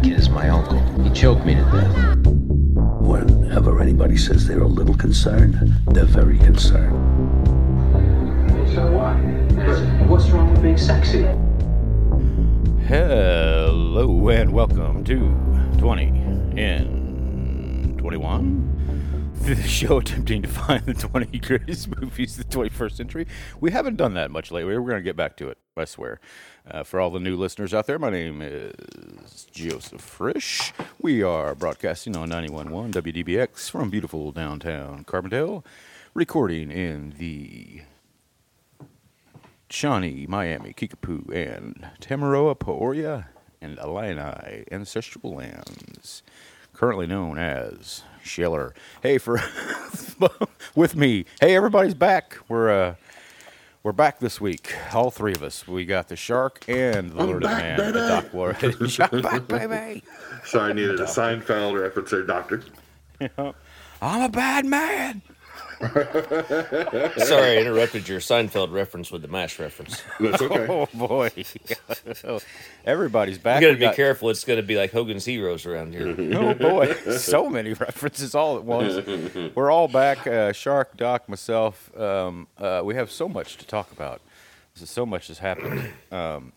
that kid is my uncle. He choked me to death. Whenever anybody says they're a little concerned, they're very concerned. So what? What's wrong with being sexy? Hello and welcome to 20 in 21. The show attempting to find the 20 greatest movies of the 21st century. We haven't done that much lately. We're going to get back to it, I swear. Uh, for all the new listeners out there, my name is Joseph Frisch. We are broadcasting on 91.1 WDBX from beautiful downtown Carbondale, recording in the Shawnee, Miami, Kickapoo, and Tamaroa, Peoria, and Illini ancestral lands, currently known as Schiller. Hey, for with me. Hey, everybody's back. We're uh, we're back this week. All three of us. We got the shark and the learned back, man, baby. Doc Lord. Shark back, baby. Sorry, I needed a Seinfeld reference there, Doctor. I'm a bad man. Sorry, I interrupted your Seinfeld reference with the MASH reference. That's okay. Oh boy, everybody's back. You gotta We be got- careful. It's gonna be like Hogan's Heroes around here. Oh boy, so many references all at once. We're all back. Uh, Shark, Doc, myself. Um, uh, we have so much to talk about. So much has happened um,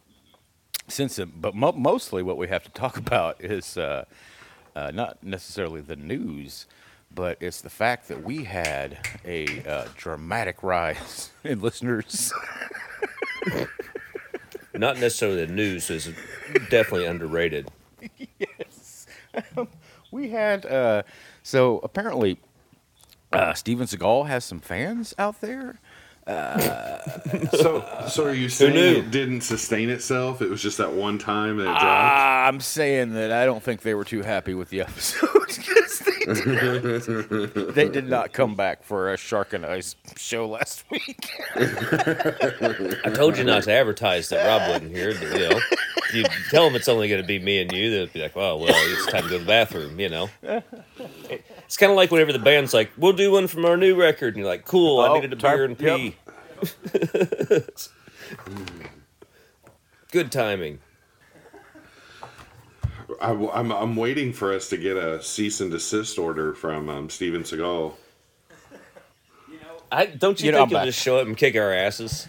since, it, but mo- mostly what we have to talk about is uh, uh, not necessarily the news, but it's the fact that we had a uh, dramatic rise in listeners. Not necessarily the news is definitely underrated. Yes. We had uh, so apparently uh, Steven Seagal has some fans out there. So, so are you saying it didn't sustain itself? It was just that one time that it dropped. I'm saying that I don't think they were too happy with the episode 'cause they, did, not come back for a Shark and Ice show last week. I told you not to advertise that Rob wasn't here. but, You know, you tell them it's only going to be me and you, they'll be like, "Oh, well, it's time to go to the bathroom." You know, it's kind of like whenever the band's like, "We'll do one from our new record," and you're like, "Cool, Oh, I needed a time- beer and yep. pee." Good timing. I, am I'm waiting for us to get a cease and desist order from um, Steven Seagal. I don't you, You know, think I'm you'll just show up and kick our asses?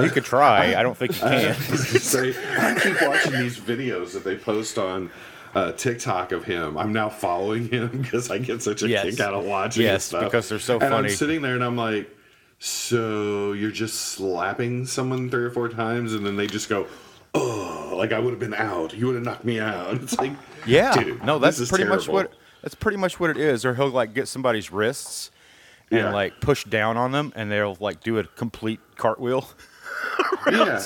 You could try. I don't think you can. Say, I keep watching these videos that they post on uh, TikTok of him. I'm now following him because I get such a Yes. kick out of watching. Yes, his stuff. because they're so and funny. I'm sitting there and I'm like, so you're just slapping someone three or four times, and then they just go, oh, like I would have been out. You would have knocked me out. It's like, Yeah. dude, no, this that's is pretty much what that's pretty much what it is. Or he'll like get somebody's wrists and Yeah. like push down on them, and they'll like do a complete cartwheel. Yeah.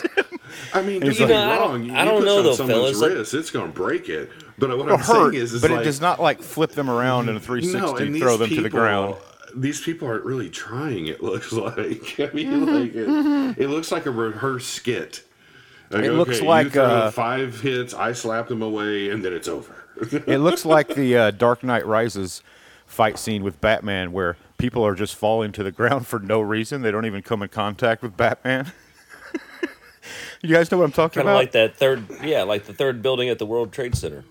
I mean, don't like- me You know, I wrong. don't- You I don't push know on though, someone's fellas, like- wrist, it's going to break it. But what I'm hurt, saying is, is but like, it does not like flip them around in a 360, no, and and throw them to the ground. These people aren't really trying. It looks like. I mean, Mm-hmm, like it, it looks like a rehearsed skit. Like, It looks okay, like, you throw uh, five hits. I slap them away, and then it's over. It looks like the uh, Dark Knight Rises fight scene with Batman, where people are just falling to the ground for no reason. They don't even come in contact with Batman. you guys know what I'm talking Kind of about? like that third, yeah, like the third building at the World Trade Center.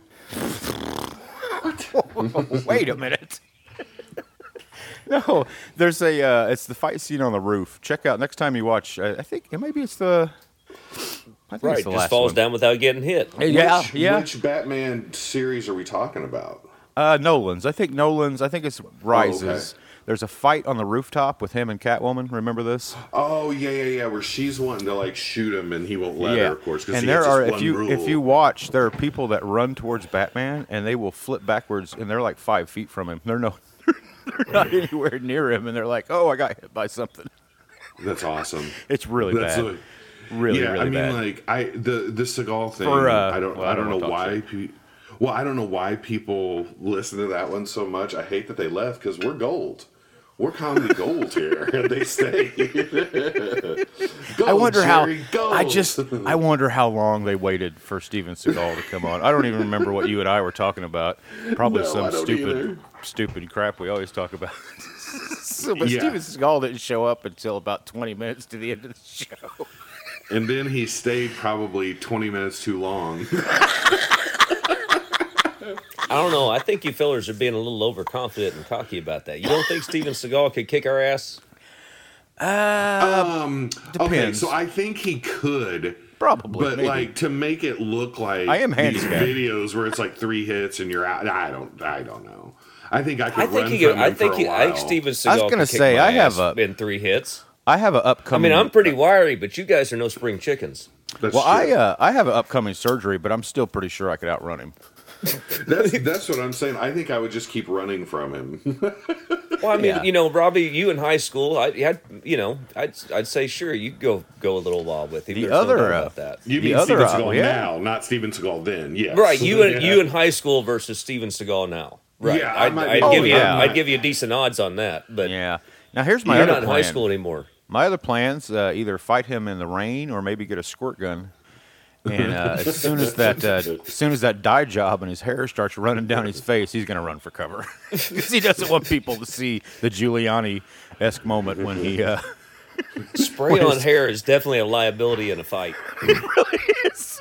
Wait a minute. no, there's a. Uh, it's the fight scene on the roof. Check out next time you watch. Uh, I think it maybe it's the. I think Right, it's the just last falls one. down without getting hit. Yeah, which, yeah. Which Batman series are we talking about? Uh, Nolan's. I think Nolan's. I think it's Rises. okay. There's a fight on the rooftop with him and Catwoman. Remember this? Oh yeah, yeah, yeah. Where she's wanting to like shoot him, and he won't let her, of course. 'cause and he there are if one you if you watch, there are people that run towards Batman and they will flip backwards, and they're like five feet from him. They're no, they're not anywhere near him, and they're like, "Oh, I got hit by something." That's awesome. It's really That's bad. like- really, yeah, really I mean, bad. like I the the Seagal thing. For, uh, I don't well, I I don't don't know why. Pe- well, I don't know why people listen to that one so much. I hate that they left because we're gold. We're comedy gold here, and they stay. I wonder Jerry, how. gold. I just I wonder how long they waited for Steven Seagal to come on. I don't even remember what you and I were talking about. Probably No, some stupid either. stupid crap we always talk about. so, but Yeah. Steven Seagal didn't show up until about twenty minutes to the end of the show. And then he stayed probably twenty minutes too long. I don't know. I think you fellers are being a little overconfident and cocky about that. You don't think Steven Seagal could kick our ass? Um. Okay, Depends. so I think he could. Probably, But maybe. like to make it look like I am these handicapped. videos where it's like three hits and you're out. I don't. I don't know. I think I could I run think he from could. I think for he, a I think while. Steven Seagal. I was gonna say, I have ass a- in three hits. I have an upcoming I upcoming. mean, I'm pretty wiry, but you guys are no spring chickens. That's Well, I true. uh, I have an upcoming surgery, but I'm still pretty sure I could outrun him. that's that's what I'm saying. I think I would just keep running from him. Well, I mean, Yeah. you know, Robbie, you in high school, I, had, you know, I'd, I'd say sure you could go go a little while with him. The There's no other, doubt uh, about that. you The mean other, Steven uh, Seagal yeah. now, not Steven Seagal then? Yes. Right, you in Yeah. you in high school versus Steven Seagal now. Right, Yeah, I I'd, might I'd be- give Oh, you yeah. I'd give you decent odds on that, but Yeah. Now here's my you're other not in plan. high school anymore. My other plans: uh, either fight him in the rain or maybe get a squirt gun. And uh, as soon as that, uh, as soon as that dye job and his hair starts running down his face, he's gonna run for cover because he doesn't want people to see the Giuliani-esque moment when he. Uh, Spray on hair is definitely a liability in a fight. it really is.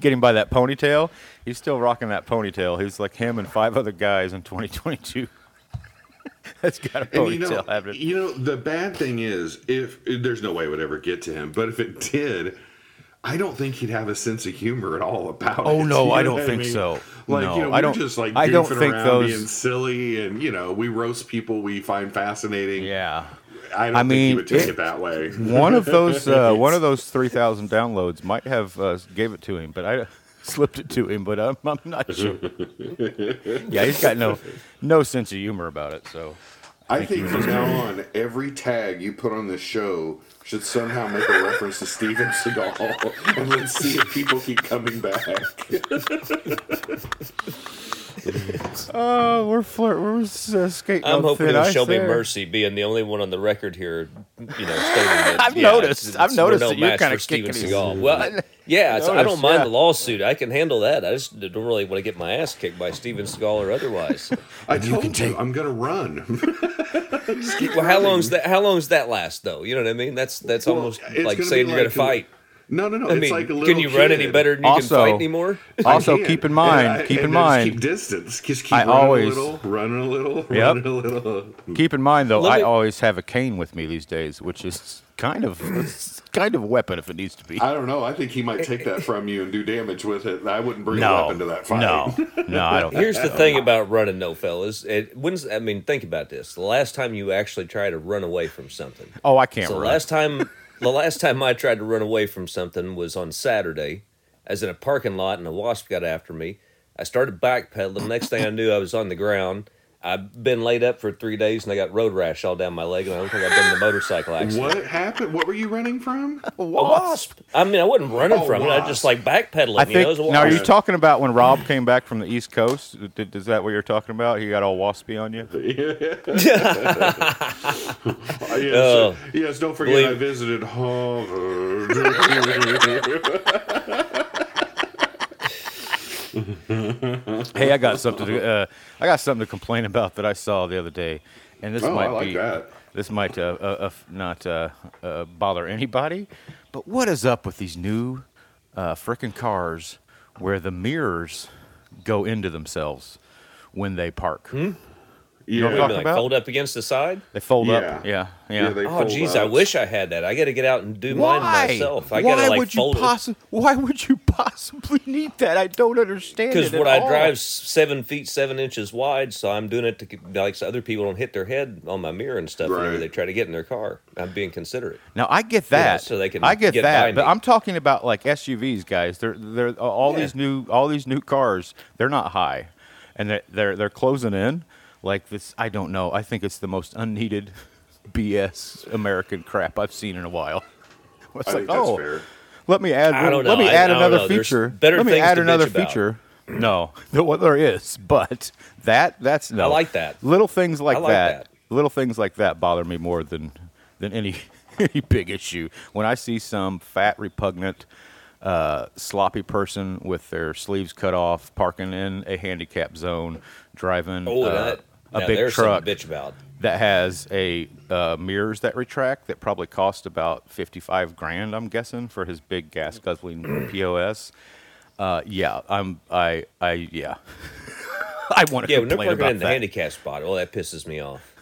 getting by that ponytail. He's still rocking that ponytail. He's like him and five other guys in 2022. That's got a And you know, ponytail having. you know, the bad thing is, if there's no way it would ever get to him, but if it did, I don't think he'd have a sense of humor at all about it. Oh, no, You I don't think mean? so. Like, No, you know, I don't- just like I don't think around, those- being silly, and you know, we roast people we find fascinating. Yeah. I don't I think he mean, would take it- it, that way. one of those uh, one of those 3000 downloads might have uh, gave it to him but i slipped it to him but i'm, I'm not sure yeah he's got no no sense of humor about it so I think from now on, every tag you put on this show should somehow make a reference to Steven Seagal, and let's see if people keep coming back. oh we're flirt we're uh, skating I'm hoping thin he'll show me mercy, being the only one on the record here. You know, stating that I've yeah, noticed- it's- I've it's- noticed we're no that you're kinda for Steven kicking his- Seagal. Well, I- yeah, I noticed, don't mind yeah. the lawsuit. I can handle that. I just don't really want to get my ass kicked by Steven Seagal or otherwise. I told you, I'm gonna run. Just keep well, how long's that? How long's that last though? You know what I mean? That's that's Well, almost like saying be you're like gonna a- fight. No, no, no. I it's mean, like a little can you run any better than you Also- can fight anymore? also can't. keep in mind And I- keep in and just mind keep distance. Just keep I running always- a little, running a little, Yep. running a little. keep in mind though Let i me- always have a cane with me these days which is kind of kind of a weapon if it needs to be I don't know. I think he might take that from you and do damage with it. I wouldn't bring a weapon to that fight. no no i don't Here's the thing about running, no fellas. It when's I mean, think about this. The last time you actually tried to run away from something. oh i can't So run. last time, the last time I tried to run away from something was on Saturday. I was in a parking lot and a wasp got after me. I started backpedaling. Next thing I knew, I was on the ground. I've been laid up for three days and I got road rash all down my leg, and I don't think I've been in a motorcycle accident. What happened? What were you running from? A wasp. I mean, I wasn't running Oh, from it. I wasp. just like backpedaling. I you know, think now. Are you talking about when Rob came back from the East Coast? Did, is that what you're talking about? He got all waspy on you. Yes, Oh. yes, don't forget Believe- I visited Harvard. Hey, I got something. To, uh, I got something to complain about that I saw the other day, and this Oh, might I like be that. this might uh, uh, uh, not uh, uh, bother anybody. But what is up with these new uh, frickin' cars where the mirrors go into themselves when they park? Yeah. know what I'm talking like about? fold up against the side. They fold Yeah. up. Yeah, yeah. they Oh, fold geez, I wish I had that. I got to get out and do Why? mine myself. I why got to like would you fold it. possi- Why would you possibly need that? I don't understand. Because at what I all. drive seven feet seven inches wide, so I'm doing it to keep- like so other people don't hit their head on my mirror and stuff whenever Right. they try to get in their car. I'm being considerate. Now I get that. so they can I get, get that, but me. I'm talking about like SUVs, guys. They're they're all Yeah. these new all these new cars. They're not high, and they're they're, they're closing in like this. I don't know. I think it's the most unneeded BS American crap I've seen in a while. It's I like think that's oh, fair. let me add I don't let me. I- add I don't another feature. better let me things add to another about. feature. No, well there is, but that that's no. I like that. Little things like, I like that, that. Little things like that bother me more than than any any big issue. When I see some fat, repugnant, uh, sloppy person with their sleeves cut off, parking in a handicap zone, driving Oh, uh, that a now big truck bitch about. that has a uh, mirrors that retract that probably cost about 55 grand i'm guessing for his big gas guzzling pos Uh, yeah, I'm. I. I. Yeah. I want to Yeah, when they're complain about in the that, handicap spot, oh, that pisses me off.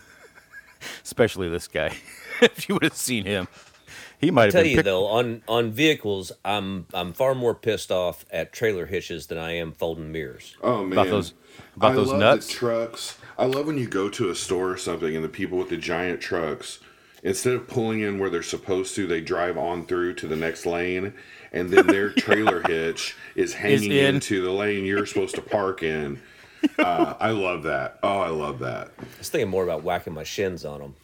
especially this guy. if you would have seen him, he might have tell been. you pick- though, on on vehicles, I'm I'm far more pissed off at trailer hitches than I am folding mirrors. Oh man, About those- about I those love nuts? The trucks. I love when you go to a store or something and the people with the giant trucks, instead of pulling in where they're supposed to, they drive on through to the next lane, and then their trailer hitch is hanging in. into the lane you're supposed to park in. Uh, I love that. Oh, I love that. I was thinking more about whacking my shins on them.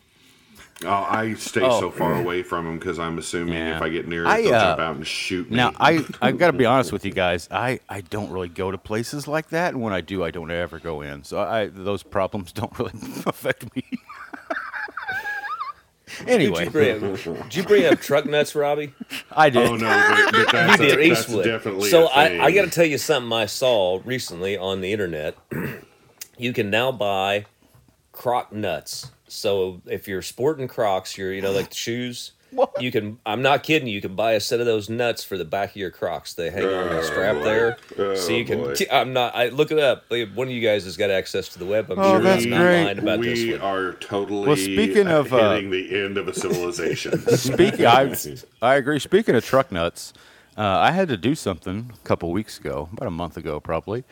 Oh, I stay Oh. so far away from them because I'm assuming Yeah. if I get near it, I, they'll uh, jump out and shoot me. Now I I got to be honest with you guys. I I don't really go to places like that, and when I do, I don't ever go in. So I those problems don't really affect me. Did anyway, you bring, did you bring up truck nuts, Robbie? I did. oh no, but, but that's, Did a, that's Eastwood. definitely so a I, thing. I got to tell you something I saw recently on the internet. you can now buy Croc nuts. So if you're sporting Crocs, you're you know like the shoes. What? You can. I'm not kidding. You can buy a set of those nuts for the back of your Crocs. They hang on the Oh, strap boy. there, Oh, so you can. boy. I'm not. I look it up. One of you guys has got access to the web. I'm Oh, sure that's he's not great. lying about this we one. are totally Well, speaking of, uh, hitting the end of a civilization. Speaking, I, I agree. Speaking of truck nuts, uh, I had to do something a couple weeks ago, about a month ago probably,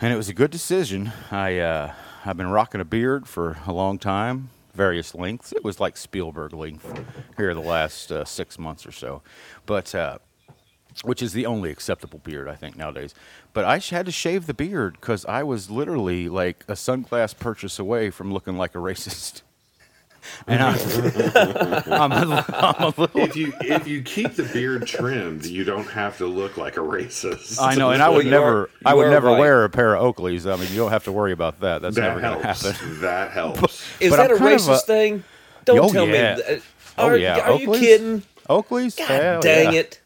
and it was a good decision. I uh, I've been rocking a beard for a long time, various lengths. It was like Spielberg length here the last uh, six months or so, but. Uh, which is the only acceptable beard I think nowadays. But I had to shave the beard because I was literally like a sunglass purchase away from looking like a racist. And I, I'm, a, I'm a little if you if you keep the beard trimmed, you don't have to look like a racist. I know, and I would You never, are- I would never right. wear a pair of Oakleys. I mean, you don't have to worry about that. That's that never going to helps. happen. That helps. Is but that I'm a racist a- thing? Don't Oh, tell yeah. me. That. Oh, Are, yeah. are you kidding? Oakleys? God Hell dang yeah. it.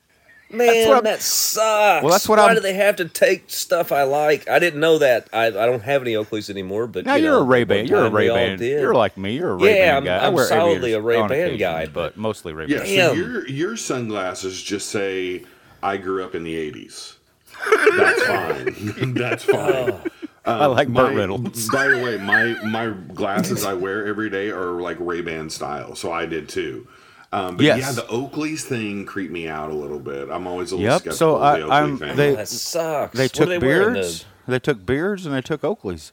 Man, what that sucks. Well, that's what Why I'm- do they have to take stuff I like? I didn't know that. I, I don't have any Oakleys anymore, but Now you you're know, a Ray Ban. one You're a Ray Ban. You're like me. You're a Ray Yeah, Ban I'm- guy. I I'm wear solidly a Ray Ban guy, but- mostly Ray Yeah, Ban. so your your sunglasses just say I grew up in the '80s. That's fine. That's fine. I like My- Burt Reynolds. By the way, my my glasses I wear every day are like Ray Ban style, so I did too. Um, but Yes. yeah, the Oakleys thing creeped me out a little bit. I'm always a little Yep, skeptical so of I- the Oakley I'm- thing. they- That sucks. They What took are they wearing, beards. They took beards and they took Oakleys.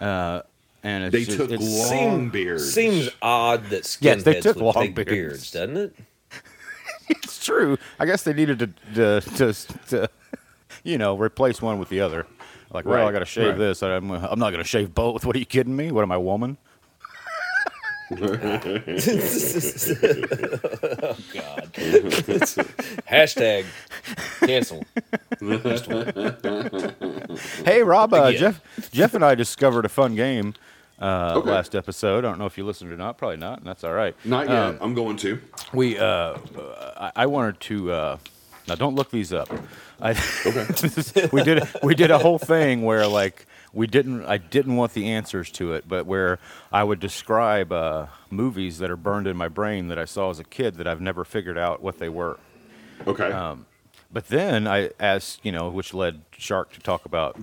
Uh, and it's They just- took it's- long Seem- beards. Seems odd that skinheads Yes, they took would long take beards. beards, doesn't it? It's true. I guess they needed to, to, to, to you know, replace one with the other. Like, well, Right, I got to shave right. this. I'm, I'm not going to shave both. What are you kidding me? What am I, woman? God. Hashtag cancel. Hey, Rob. Uh, Jeff, Jeff and I discovered a fun game uh, Okay. last episode. I don't know if you listened or not. Probably not. And that's all right. Not yet. Um, I'm going to. we, uh, I, I wanted to. Uh, now, don't look these up. I, we did we did a whole thing where like we didn't I didn't want the answers to it, but where I would describe uh, movies that are burned in my brain that I saw as a kid that I've never figured out what they were. Okay. Um, But then I asked, you know, which led Shark to talk about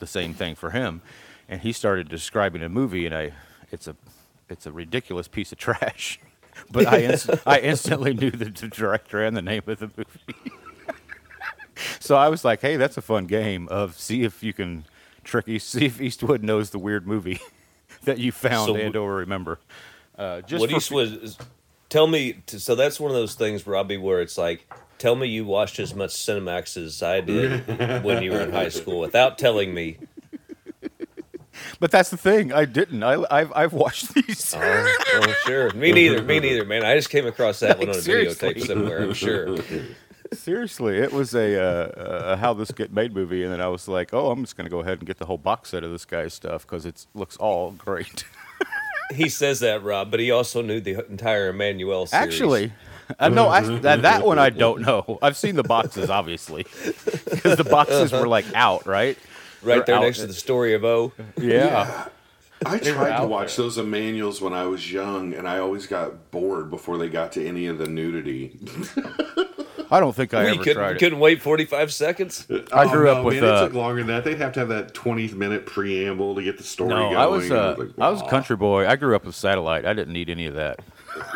the same thing for him, and he started describing a movie, and I, it's a, it's a ridiculous piece of trash. But I, inst- I instantly knew the, the director and the name of the movie. so I was like, hey, that's a fun game of see if you can trick, East- see if Eastwood knows the weird movie that you found So- and or remember. Uh, just what for, Eastwood is, tell me so that's one of those things robbie where it's like tell me you watched as much cinemax as i did when you were in high school without telling me but that's the thing. I didn't. I, I've, I've watched these. oh, oh sure me neither me neither man i just came across that one on a Seriously. videotape somewhere i'm sure Seriously, it was a, uh, a how this get made movie, and then I was like, oh, I'm just gonna go ahead and get the whole box set of this guy's stuff because it looks all great. he says that rob but he also knew the entire Emmanuelle series. Actually, uh, no, I, that, that one I don't know. I've seen the boxes, obviously, because the boxes were like out, right? right They're there out- next to the story of o Yeah, I were tried to watch there. those Emmanuelles when I was young, and I always got bored before they got to any of the nudity. I don't think I you ever couldn't, tried it. couldn't wait 45 seconds? I grew Oh, up with, Man, it uh, took longer than that. They'd have to have that 20 minute preamble to get the story No, going. I was and uh, like, I was a country boy. I grew up with satellite. I didn't need any of that.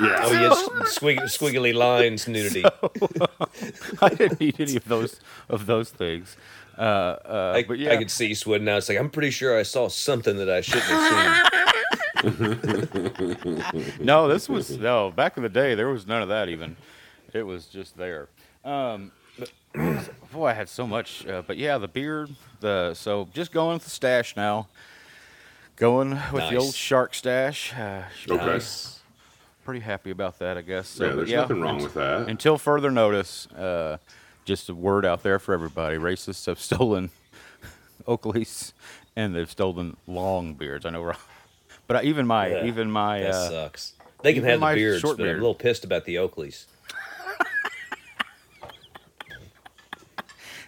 Yeah. Oh, yes, squig- squiggly lines nudity. I didn't need any of those of those things. Uh, uh, I, but yeah, I could see Eastwood now. It's like, I'm pretty sure I saw something that I shouldn't have seen. no, this was no back in the day. There was none of that even. It was just there. Um, but, boy, I had so much. Uh, but yeah, the beard. The so just going with the stash now. Going with the old shark stash. Uh, Okay. Nice. pretty happy about that, I guess. So, Yeah, there's nothing wrong with that. Until further notice, uh, just a word out there for everybody: racists have stolen Oakleys, and they've stolen long beards. I know, we're- but even my Yeah, even my That uh, sucks. They can have the beards, but I'm a little pissed about the Oakleys.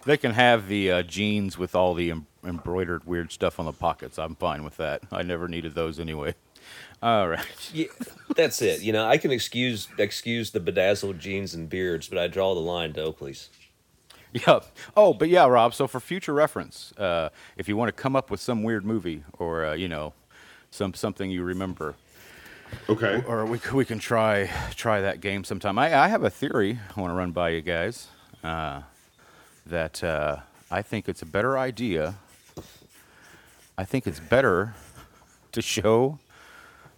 They can have the uh, jeans with all the em- embroidered weird stuff on the pockets. I'm fine with that. I never needed those anyway. All right. Yeah, that's it. You know, I can excuse excuse the bedazzled jeans and beards, but I draw the line to Oakleys. Yep. Oh, but yeah, Rob. So for future reference, uh, if you want to come up with some weird movie or uh, you know, some something you remember, Okay. or we we can try try that game sometime. I, I have a theory I want to run by you guys. Uh, that uh, I think it's a better idea. I think it's better to show.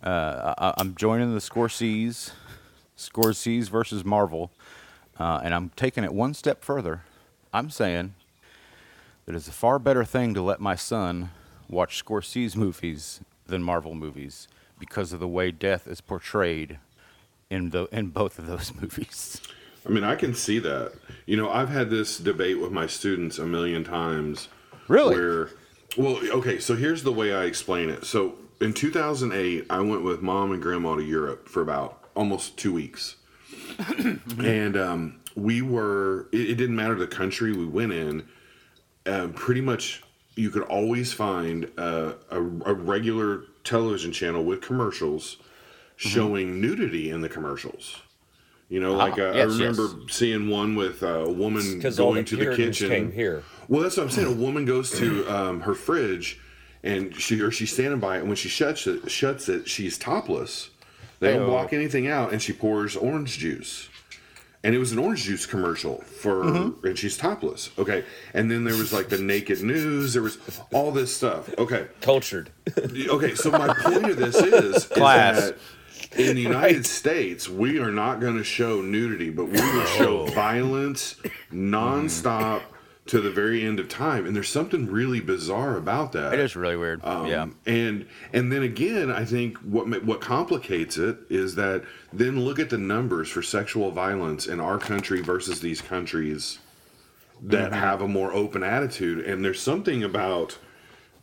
Uh, I, I'm joining the Scorsese, Scorsese versus Marvel, uh, and I'm taking it one step further. I'm saying that it's a far better thing to let my son watch Scorsese movies than Marvel movies because of the way death is portrayed in the in both of those movies. I mean, I can see that. You know, I've had this debate with my students a million times. Really? Where, well, okay, so here's the way I explain it. So in 2008, I went with mom and grandma to Europe for about almost two weeks. and um, we were, it, it didn't matter the country we went in, uh, pretty much you could always find uh, a, a regular television channel with commercials showing nudity in the commercials. You know, like uh, yes, I remember yes. seeing one with uh, a woman all the going to the kitchen. came here. Well, that's what I'm saying. A woman goes to um, her fridge, and she or she's standing by it. And when she shuts it, shuts it, she's topless. They don't block anything out, and she pours orange juice. And it was an orange juice commercial for, Mm-hmm. and she's topless. Okay, and then there was like the naked news. There was all this stuff. Okay, Cultured. okay. So my point of this is, is Class. that in the United States, we are not going to show nudity, but we will show violence nonstop to the very end of time. And there's something really bizarre about that. It is really weird. Um, yeah. And and then again, I think what what complicates it is that then look at the numbers for sexual violence in our country versus these countries that Mm-hmm. have a more open attitude. And there's something about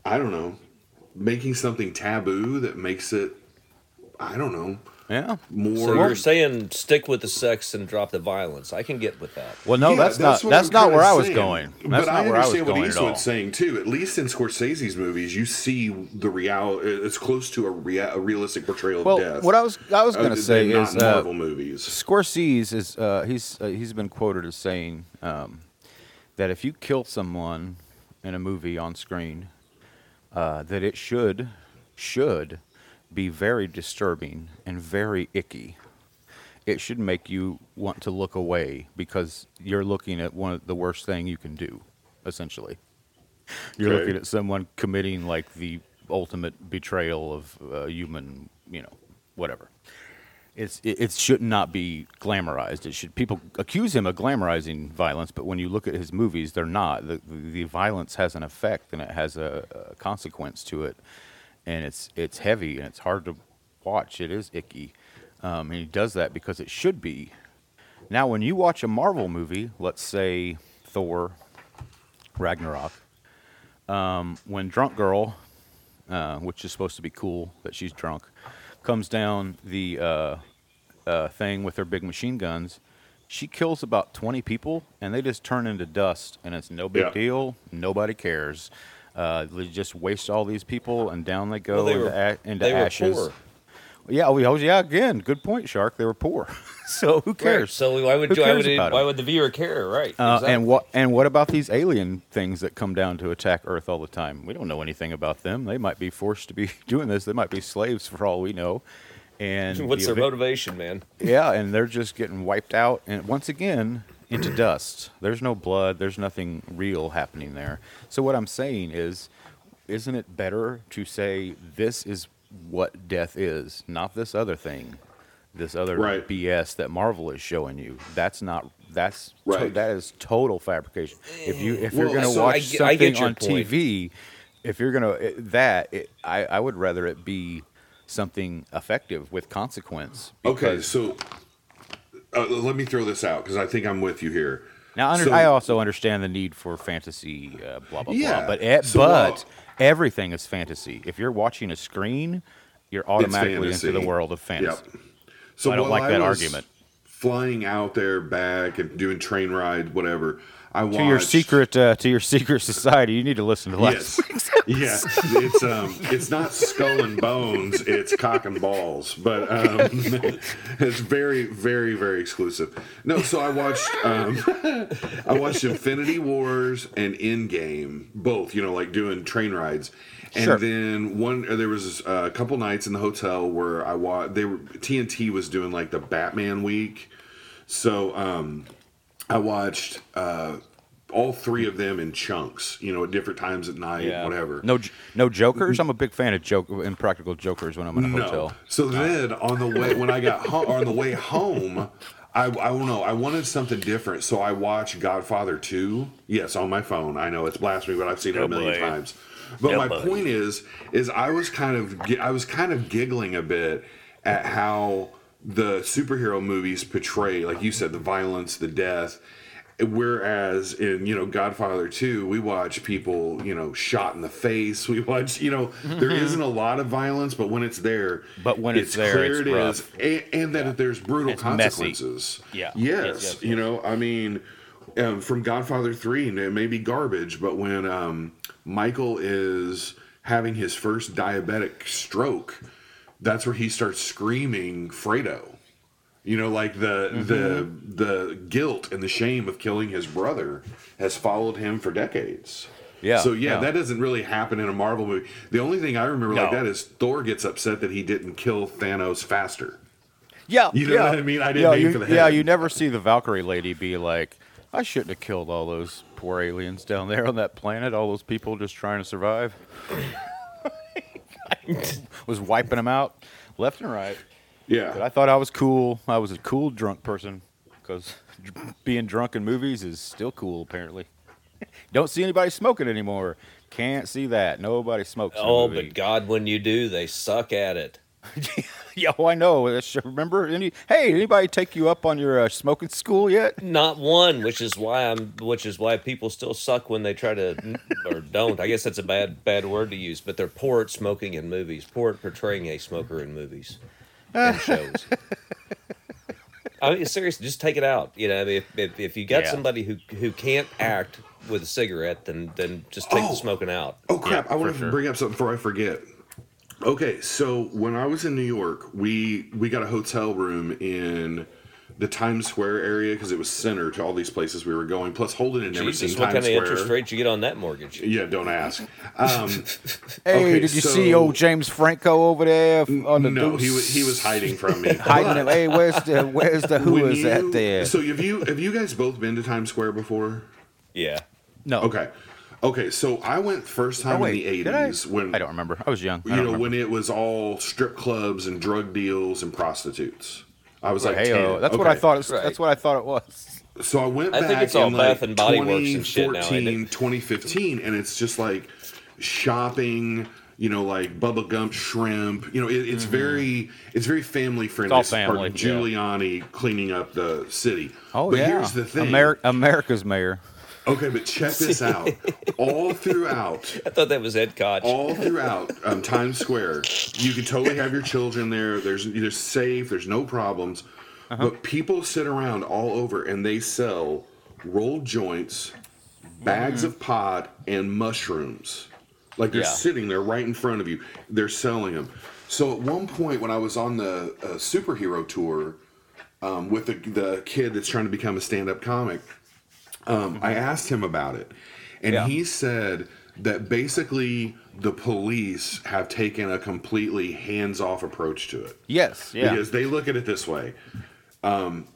I don't know making something taboo that makes it I don't know Yeah. more. So you're saying stick with the sex and drop the violence. I can get with that. Well, no, Yeah, that's, not that's I'm not where I was saying. going. That's but not I where I was understand what going. Eastwood's saying too. At least in Scorsese's movies, you see the real. It's close to a, rea- a realistic portrayal Well, of death. what I was I was uh, going to than say not is uh, Marvel movies. Scorsese is uh, he's uh, he's been quoted as saying um, that if you kill someone in a movie on screen, uh, that it should should be very disturbing and very icky. It should make you want to look away because you're looking at one of the worst thing you can do, essentially. You're Okay. looking at someone committing like the ultimate betrayal of uh, human, you know, whatever it's it, it should not be glamorized. It should people accuse him of glamorizing violence, but when you look at his movies, they're not. The the, the violence has an effect and it has a, a consequence to it, and it's it's heavy and it's hard to watch. It is icky, um, and he does that because it should be. Now, when you watch a Marvel movie, let's say Thor, Ragnarok, um, when Drunk Girl, uh, which is supposed to be cool that she's drunk, comes down the uh, uh, thing with her big machine guns. She kills about 20 people, and they just turn into dust, and it's no big Yeah. deal. Nobody cares. Uh, they just waste all these people, and down they go Well, they into, were- a- into ashes. poor. Yeah, oh, yeah. Again, good point, Shark. They were poor, so who Right. cares? So why would why would, it, why would the viewer care? Right. Uh, exactly. And what and what about these alien things that come down to attack Earth all the time? We don't know anything about them. They might be forced to be doing this. They might be slaves for all we know. And What's the their motivation, man? Yeah, and they're just getting wiped out and once again into dust. There's no blood. There's nothing real happening there. So what I'm saying is, isn't it better to say this is what death is, not this other thing, this other Right. BS that Marvel is showing you? That's not. That's to- Right. that is total fabrication. If you if you're gonna so watch I get- I something on point. TV, if you're gonna it, that it, I I would rather it be something effective with consequence. Okay, so uh, let me throw this out because I think I'm with you here. Now, under, So- I also understand the need for fantasy, uh, blah blah Yeah, blah. But e- so, but everything is fantasy. If you're watching a screen, you're automatically into the world of fantasy. Yep. So I don't like that was argument. Flying out there, back, and doing train rides, whatever. I watched To your secret, uh, to your secret society, you need to listen to last. Yes, yeah. It's um, it's not skull and bones. It's cock and balls. But um, it's very, very, very exclusive. No, so I watched um, I watched Infinity Wars and Endgame, both. You know, like doing train rides. And Sure. then one, uh, there was uh, a couple nights in the hotel where I watched. They were TNT was doing like the Batman week, so um, I watched uh, all three of them in chunks. You know, at different times at night, Yeah. whatever. No, no jokers. I'm a big fan of joke impractical jokers when I'm in a hotel. So then on the way when I got home, on the way home, I I don't know. I wanted something different, so I watched Godfather Two. Yes, on my phone. I know it's blasphemy, but I've seen it a million boy. times. But Yeah, my buddy. point is, is I was kind of I was kind of giggling a bit at how the superhero movies portray, like you said, the violence, the death. Whereas in you know Godfather 2, we watch people you know shot in the face. We watch you know there isn't a lot of violence, but when it's there, But when it's there, clear it's it rough. is, and, and that there's brutal It's messy. consequences. Yeah. Yes, Yes, yes, you know, I mean, um, from Godfather 3, and it may be garbage, but when um, Michael is having his first diabetic stroke, that's where he starts screaming Fredo. You know, like the Mm-hmm. the the guilt and the shame of killing his brother has followed him for decades. Yeah, So yeah, yeah. that doesn't really happen in a Marvel movie. The only thing I remember like that is Thor gets upset that he didn't kill Thanos faster. Yeah, You know yeah. what I mean? I didn't yeah, aim you, for the Yeah, you never see the Valkyrie lady be like, "I shouldn't have killed all those poor aliens down there on that planet. All those people just trying to survive." was wiping them out left and right. But I thought I was cool. I was a cool drunk person because being drunk in movies is still cool. Apparently, don't see anybody smoking anymore. Can't see that. Nobody smokes. Oh, but God, when you do, they suck at it. yeah, oh, I know. Remember, any, hey, anybody take you up on your uh, smoking school yet? Not one, which is why I'm, which is why people still suck when they try to, or don't. I guess that's a bad, bad word to use, but they're poor at smoking in movies, poor at portraying a smoker in movies and shows. I mean, seriously, just take it out. You know, I mean, if, if, if you got Yeah. somebody who who can't act with a cigarette, then then just take Oh. the smoking out. Oh crap! Yeah, I want to sure. bring up something before I forget. Okay, so when I was in New York, we we got a hotel room in the Times Square area because it was center to all these places we were going. Plus, Holden had never Jesus, seen what Times kind of Square. interest rate you get on that mortgage? Yeah, don't ask. Um, Hey, Okay, did you so- see old James Franco over there on the no, deuce? he was he was hiding from me. hiding But him. Hey, where's the where's the who when is that there? So have you have you guys both been to Times Square before? Yeah. no. Okay, okay. So I went first Oh, time wait, in the did I? eighties when I don't remember. I was young. I you know remember. when it was all strip clubs and drug deals and prostitutes. I was like, Hey, 10. that's what I Okay. thought. It's, Right. That's what I thought it was. So I went I back think it's all in like and Body Works and shit now, 2014, 2015, and it's just like shopping. You know, like Bubba Gump shrimp. You know, it, it's mm-hmm. very it's very family friendly. all It's part of family, yeah. Giuliani cleaning up the city. Oh but yeah. here's the thing. Ameri- America's mayor. Okay, but check this out. all throughout, I thought that was Ed Koch. all throughout um, Times Square. You can totally have your children there. There's they're safe. There's no problems. Uh-huh. But people sit around all over and they sell rolled joints, bags of pot, and mushrooms. Like they're Yeah. sitting there right in front of you. They're selling them. So at one point, when I was on the uh, superhero tour um, with the, the kid that's trying to become a stand-up comic, um, I asked him about it, and Yeah. he said that basically the police have taken a completely hands-off approach to it Yes. Yeah. because they look at it this way. Um,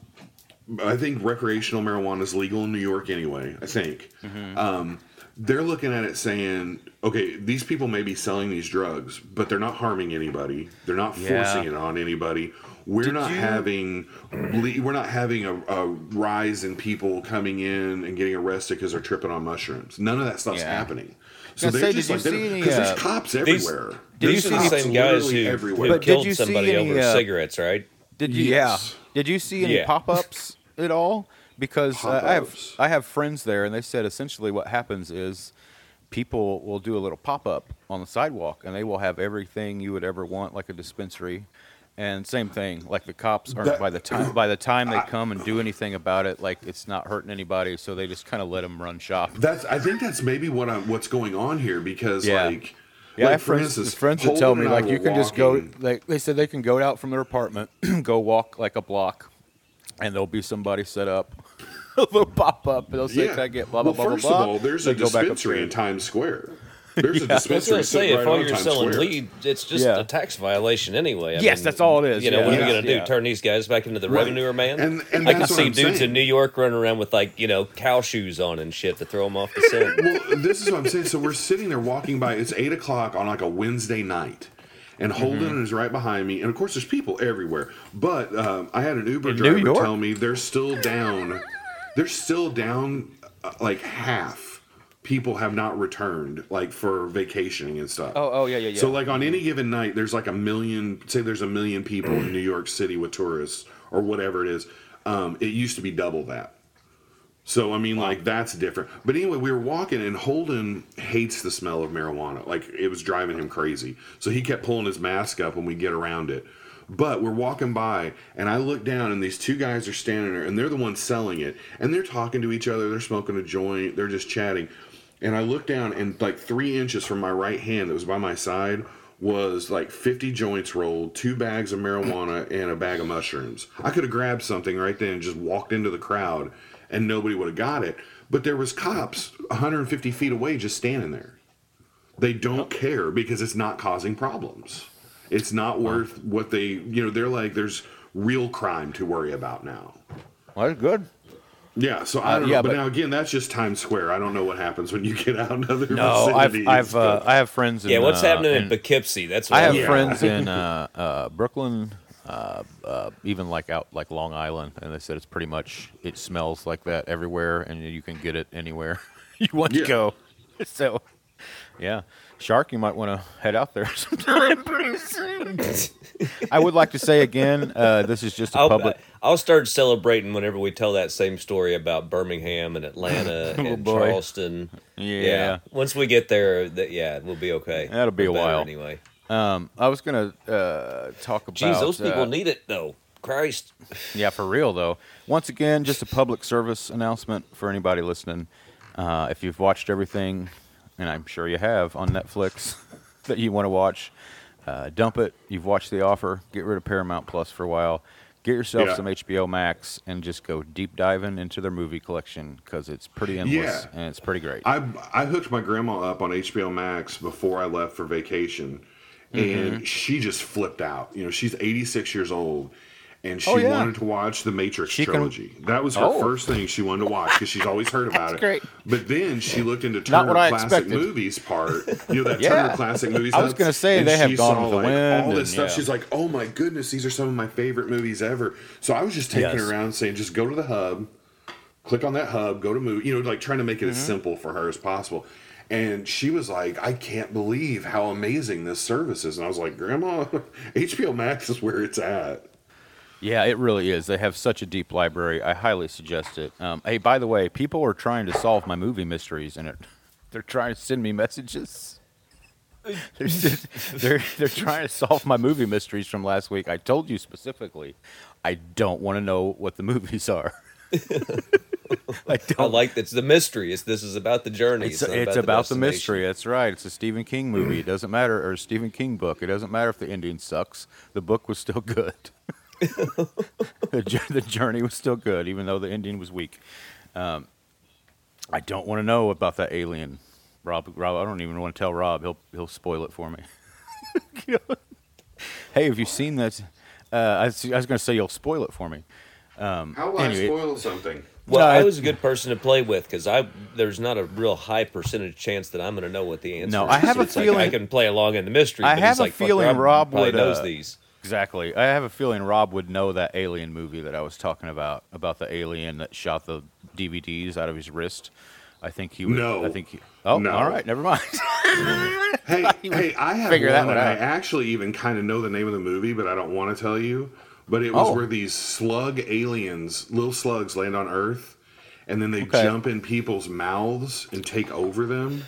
I think recreational marijuana is legal in New York anyway. I think Mm-hmm. um, they're looking at it saying, okay, these people may be selling these drugs, but they're not harming anybody. They're not Yeah. forcing it on anybody. We're not you- having le- we're not having a, a rise in people coming in and getting arrested because they're tripping on mushrooms. None of that stuff's Yeah. happening. So they're say, just like you see any, because uh, there's cops These, everywhere. Did you see are the any- same guys who, everywhere. who But did killed you see somebody any, over uh, cigarettes, right? Did you? Yes. Yeah. Did you see any Yeah. pop-ups at all? Because uh, I have I have friends there, and they said essentially what happens is people will do a little pop-up on the sidewalk, and they will have everything you would ever want, like a dispensary. And same thing, like the cops aren't That- by the time by the time they come and do anything about it, like it's not hurting anybody, so they just kind of let them run shop. That's I think that's maybe what I'm what's going on here because Yeah. like Yeah, like for friends, instance, friends that tell me like you can just go. Like they said, they can go out from their apartment, go walk like a block, and there'll be somebody set up, little pop up, they'll say, Yeah. "Can I get blah blah well, blah first blah?" of all, there's a dispensary in. Times Square. There's a I was dispensary going to say, sitting if all you're Times selling Square. weed, it's just Yeah. a tax violation anyway. I Yes, that's all it is, You know, what yeah. are you going to Yeah. do? Turn these guys back into the Right. revenue man? And- and I can see I'm dudes saying. in New York running around with like you know cow shoes on and shit to throw them off the scent. well, this is what I'm saying. So we're sitting there walking by. It's eight o'clock on like a Wednesday night, and Holden Mm-hmm. is right behind me. And of course, there's people everywhere. But um, I had an Uber In driver tell me they're still down. They're still down uh, like half. People have not returned like for vacationing and stuff. Oh, oh yeah, yeah, yeah. So like on any given night, there's like a million. Say there's a million people in New York City with tourists or whatever it is. Um, it used to be double that. So I mean, like that's different. But anyway, we were walking, and Holden hates the smell of marijuana. Like it was driving him crazy. So he kept pulling his mask up when we get around it. But we're walking by, and I look down, and these two guys are standing there, and they're the ones selling it, and they're talking to each other. They're smoking a joint. They're just chatting. And I looked down, and like three inches from my right hand, that was by my side, was like 50 joints rolled, two bags of marijuana, and a bag of mushrooms. I could have grabbed something right then and just walked into the crowd, and nobody would have got it. But there was cops 150 feet away just standing there. They don't care because it's not causing problems. It's not worth what they, you know, they're like, there's real crime to worry about now. well, that's good. Yeah, so I Uh, don't yeah, know. But, but- now again, that's just Times Square. I don't know what happens when you get out in other No, I've I've uh, I have friends. In, yeah, what's uh, happening in in- Poughkeepsie? That's what I have Yeah. friends in uh, uh, Brooklyn, uh, uh, even like out like Long Island, and they said it's pretty much it smells like that everywhere, and you can get it anywhere you want Yeah. to go. So, yeah, Shark, you might want to head out there sometime pretty soon. I would like to say again, uh, this is just a I'll, public. I'll start celebrating whenever we tell that same story about Birmingham and Atlanta Oh, and boy. Charleston. Yeah. Once we get there, that yeah, we'll be okay. That'll be Or a while. anyway. Um, I was gonna uh, talk about. Jeez, those people uh, need it though. Christ. Yeah, for real though. Once again, just a public service announcement for anybody listening. Uh, if you've watched everything, and I'm sure you have on Netflix that you want to watch, uh, dump it. You've watched The Offer. Get rid of Paramount Plus for a while. Get yourself Yeah. some HBO Max and just go deep diving into their movie collection because it's pretty endless Yeah. and it's pretty great. I I hooked my grandma up on HBO Max before I left for vacation, Mm-hmm. and she just flipped out. You know, she's 86 years old, and she Oh, yeah. wanted to watch the Matrix She can- trilogy. That was her Oh. first thing she wanted to watch because she's always heard about it. great. But then she looked into Turner what Classic expected. Movies part. You know that Yeah. Turner Classic Movies. I was gonna say they have Gone saw, with the like, Wind All this and- stuff. yeah. She's like, "Oh my goodness, these are some of my favorite movies ever." So I was just taking Yes. her around saying, "Just go to the hub." click on that hub, go to movie, you know, like trying to make it as Mm-hmm. simple for her as possible. And she was like, I can't believe how amazing this service is. And I was like, Grandma, HBO Max is where it's at. Yeah, it really is. They have such a deep library. I highly suggest it. Um, hey, by the way, people are trying to solve my movie mysteries, and it, they're trying to send me messages. They're, they're they're trying to solve my movie mysteries from last week. I told you specifically, I don't want to know what the movies are. I I don't. like that it's the mystery. It's this is about the journey. It's, not it's about the destination. mystery. That's right. It's a Stephen King movie. It doesn't matter, or a Stephen King book. It doesn't matter if the ending sucks. The book was still good. the, the journey was still good, even though the ending was weak. Um, I don't want to know about that alien, Rob. Rob, I don't even want to tell Rob. He'll he'll spoil it for me. You know? Hey, have you seen that? Uh, I was, I was going to say you'll spoil it for me. Um, How will anyway, I spoil something? Well, No, I I- was a good person to play with because I there's not a real high percentage chance that I'm going to know what the answer. No, is. I have So a it's like feeling- I can play along in the mystery. I but have he's a like, feeling Rob probably would, knows uh, these. Exactly. I have a feeling Rob would know that alien movie that I was talking about, about the alien that shot the DVDs out of his wrist. I think he would. No. I think he. Oh, No. all right. Never mind. Hey, hey, I have figure that one, one and I actually even kind of know the name of the movie, but I don't want to tell you. But it was Oh. where these slug aliens, little slugs, land on Earth, and then they Okay. jump in people's mouths and take over them.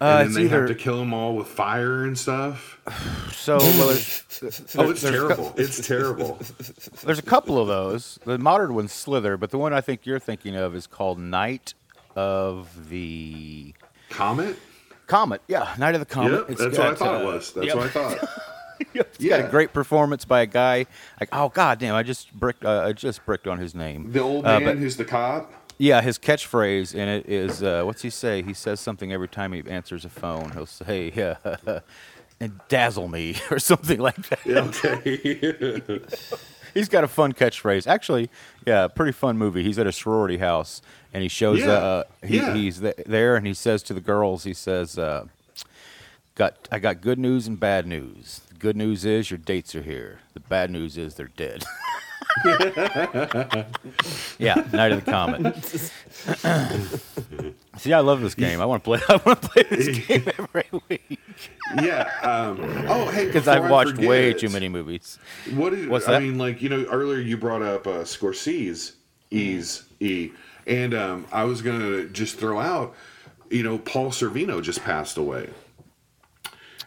Uh, and then it's they either have to kill them all with fire and stuff. so. Well, there's, Oh, it's there's a cou- terrible. It's terrible. there's a couple of those. The modern one's Slither, but the one I think you're thinking of is called Night of the Comet? Comet. Yeah, Night of the Comet. Yep, It's that's what I got, thought it uh, was. That's yep. what I thought. It's got a great performance by a guy. Like, oh god damn, I just bricked. Uh, I just bricked on his name. The old Uh, man but- who's the cop? Yeah, his catchphrase in it is uh, what's he say? He says something every time he answers a phone. He'll say, "Yeah, and dazzle me" or something like that. Okay. He's got a fun catchphrase. Actually, yeah, pretty fun movie. He's at a sorority house and he shows. Yeah, Uh, he, yeah. He's th- there and he says to the girls, he says, uh, "Got I got good news and bad news. The good news is your dates are here. The bad news is they're dead." yeah, Night of the Comet. See, I love this game. I want to play. I want to play this game every week yeah. Um, oh, hey. because I've I watched way too many movies. What did What's I that? mean? Like you know, earlier you brought up uh, Scorsese, E's E, and um, I was gonna just throw out, you know, Paul Sorvino just passed away.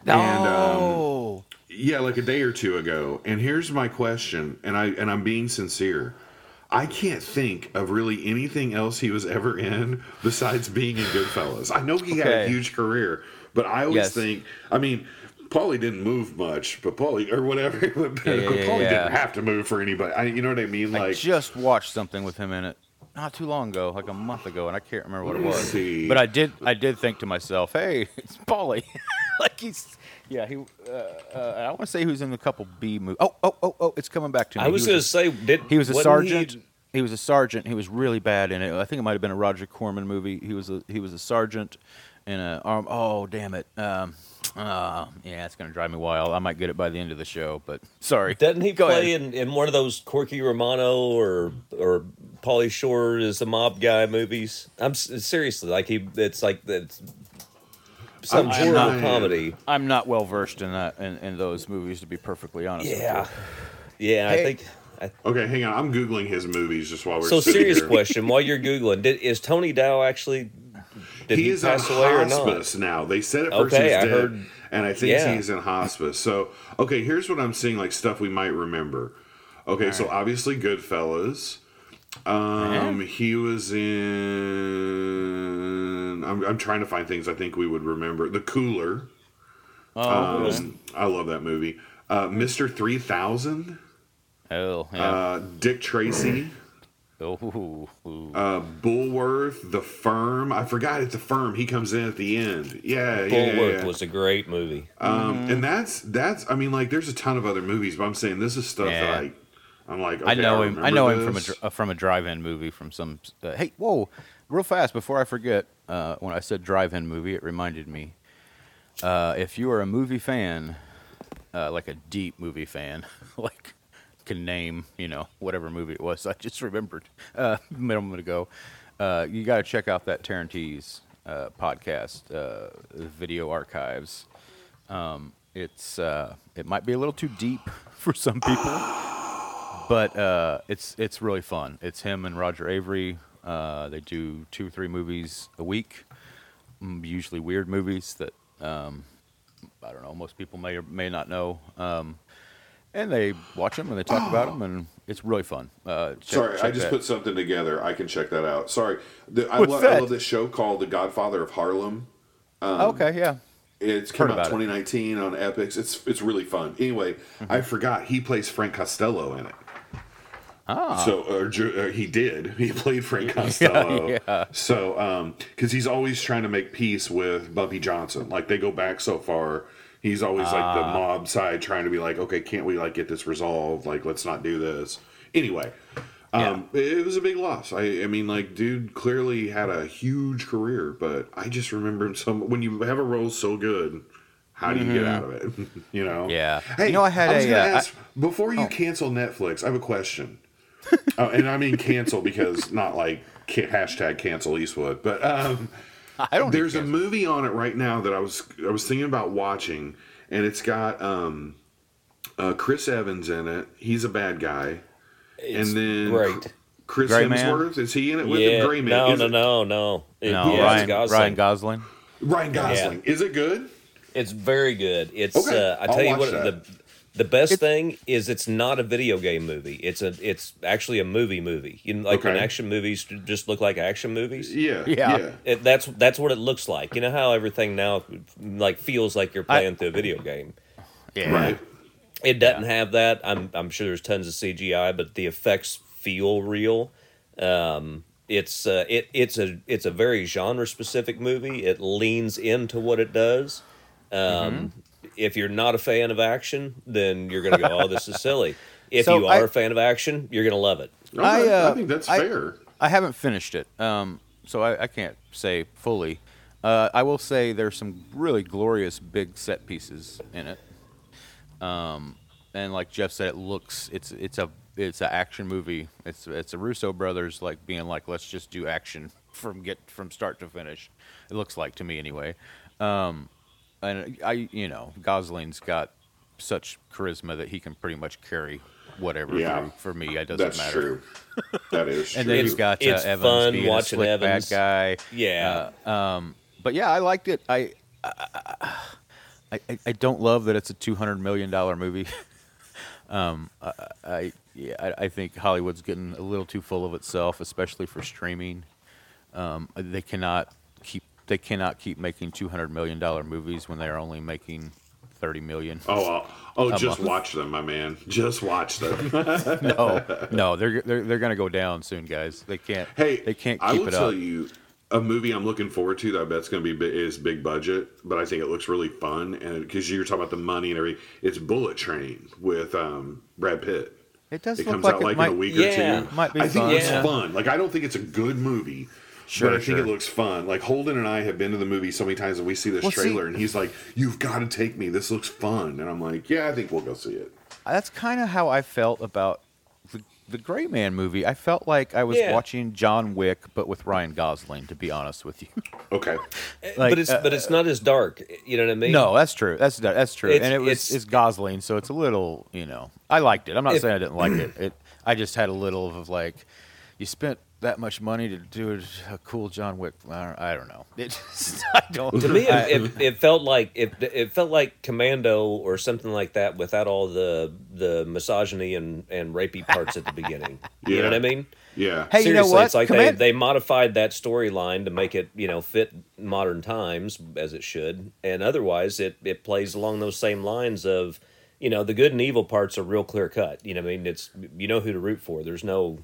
And, um, oh, Yeah, like a day or two ago. And here's my question, and I and I'm being sincere. I can't think of really anything else he was ever in besides being in Goodfellas. I know he had a huge career, but I always Yes. think, I mean, Paulie didn't move much, but Paulie or whatever, but Yeah, yeah, Paulie yeah. didn't have to move for anybody. I, you know what I mean? I Like, just watched something with him in it not too long ago, like a month ago, and I can't remember what it was. see. But I did, I did think to myself, "Hey, it's Paulie." like he's, yeah, he. Uh, uh, I want to say he was in a couple B movies. Oh, oh, oh, oh! It's coming back to me. I was He going to say, did He was a sergeant. He, He, was a sergeant. He was really bad in it. I think it might have been a Roger Corman movie. He was a he was a sergeant in a arm. Oh damn it! Um, uh, yeah, it's gonna drive me wild. I might get it by the end of the show, but sorry. doesn't he Go play in, in one of those Corky Romano or or Pauly Shore is a mob guy movies? I'm seriously like he. It's like it's some I'm horrible trying. comedy. I'm not well versed in that in, in those movies to be perfectly honest. with Yeah, you. yeah. I think. I, okay, hang on. I'm googling his movies just while we're so serious here. question: While you're googling, did, is Tony Dow actually? Did he he, is on pass away or not? hospice now. They said it first Okay, he's I dead, heard- and I think yeah. he's in hospice. So, okay, here's what I'm seeing, like stuff we might remember. Okay, so obviously Goodfellas. Um, he was in. I'm, I'm trying to find things I think we would remember. The Cooler. Oh. Um, I love that movie. Uh, Mr. 3000. oh, yeah. Uh, Dick Tracy. oh. Uh, Bulworth, The Firm. I forgot it's The Firm. He comes in at the end. Yeah, yeah, yeah, Bulworth yeah. was a great movie. Um, and that's that's. I mean, like, there's a ton of other movies, but I'm saying this is stuff that I, I'm like, I okay, know him. I know him from a this. uh, from a drive-in movie from some. Uh, hey, whoa! Real fast before I forget, uh, when I said drive-in movie, it reminded me. Uh, if you are a movie fan, uh, like a deep movie fan, like can name you know whatever movie it was. I just remembered uh, a moment ago. Uh, you got to check out that Tarantino's uh, podcast, uh, video archives. Um, it's uh, it might be a little too deep for some people but uh, it's it's really fun. It's him and Roger Avary. Uh, they do two or three movies a week, usually weird movies that um, I don't know. Most people may or may not know. Um, and they watch them and they talk about them, and it's really fun. Uh, check- Sorry, I just that. put something together. I can check that out. Sorry, the, I, lo- I love this show called The Godfather of Harlem. okay, yeah. It's Heard out about it. 2019 on Epix. It's it's really fun. Anyway, I forgot he plays Frank Costello in it. Ah. So or, Ju- uh, he did. He played Frank Costello. yeah. So um, because he's always trying to make peace with Bumpy Johnson. Like they go back so far. He's always like Ah. the mob side trying to be like, okay, can't we like get this resolved? Like let's not do this. Anyway, um, it was a big loss. I, I mean, like, dude clearly had a huge career, but I just remember him some when you have a role so good. How do you get out of it? you know? Mm-hmm. Yeah. Hey, You know, I had a, gonna uh, I- ask before you cancel Netflix. I have a question, oh, and I mean cancel because not like hashtag cancel Eastwood, but um, I don't. there's a movie on it right now that I was I was thinking about watching, and it's got um, uh, Chris Evans in it. He's a bad guy, It's and then great. Chris Gray Man? Hemsworth is he in it with Yeah, the Gray Man? no, Is no, it- no, no. It- no, yeah, it's Ryan, Gosling. Ryan Gosling. Ryan Gosling. Is it good? It's very good. It's Okay, uh, I I'll tell you what that. the the best thing is it's not a video game movie. It's a it's actually a movie movie. You know, like when action movies just look like action movies. Yeah, Yeah. yeah. It, that's that's what it looks like. You know how everything now like feels like you're playing through a video game. Yeah. Right. It doesn't have that. I'm I'm sure there's tons of CGI, but the effects feel real. Um, it's uh, it it's a it's a very genre specific movie. It leans into what it does. Um, If you're not a fan of action, then you're gonna go, "Oh, this is silly." If So you are a fan of action, you're gonna love it. I, uh, I think that's I- fair. I haven't finished it, um, so I, I can't say fully. Uh, I will say there's some really glorious big set pieces in it, um, and like Jeff said, it looks it's it's a it's an action movie. It's it's a Russo brothers like being like let's just do action from get from start to finish. It looks like to me anyway, um, and I you know Gosling's got such charisma that he can pretty much carry whatever Yeah. through. For me, it doesn't matter. That's matter. true. That is true. And then It's- you've got uh, it's Evans fun being a slick Evans. bad guy. Yeah. Uh, um, but yeah, I liked it. I, I, I, I don't love that it's a two hundred million dollar movie. um, I, I yeah, I, I think Hollywood's getting a little too full of itself, especially for streaming. Um, they cannot keep they cannot keep making two hundred million dollar movies when they are only making thirty million. Oh, uh, oh, just month. watch them, my man. Just watch them. no, no, they're they're they're gonna go down soon, guys. They can't. hey, they can't Keep I will it tell up. you a movie I'm looking forward to that I bet's going to be is big budget, but I think it looks really fun. And because you're talking about the money and everything, it's Bullet Train with um, Brad Pitt. It does It look comes like out it like might. in a week Yeah. or two. Might be I think fun. it's Yeah. fun. Like I don't think it's a good movie. Sure, but I think sure. it looks fun. Like Holden and I have been to the movie so many times, and we see this Well, see- trailer, and he's like, "You've got to take me. This looks fun." And I'm like, "Yeah, I think we'll go see it." That's kind of how I felt about the, the Gray Man movie. I felt like I was Yeah. watching John Wick, but with Ryan Gosling. To be honest with you, Okay. Like, but it's uh, but it's not as dark. You know what I mean? no, that's true. That's that's true. It's- and it was it's- it's, Gosling, so it's a little, you know, I liked it. I'm not If- saying I didn't like it. It I just had a little of like, you spent that much money to do a cool John Wick. I don't, know. It just, I don't. to me, I- it, it, it felt like it, it felt like Commando or something like that without all the the misogyny and, and rapey parts at the beginning. You know what I mean? Yeah. Hey, you know Seriously, what? it's like Command- they, they modified that storyline to make it you know fit modern times as it should, and otherwise it it plays along those same lines of you know the good and evil parts are real clear cut. You know, what I mean, it's you know who to root for. There's no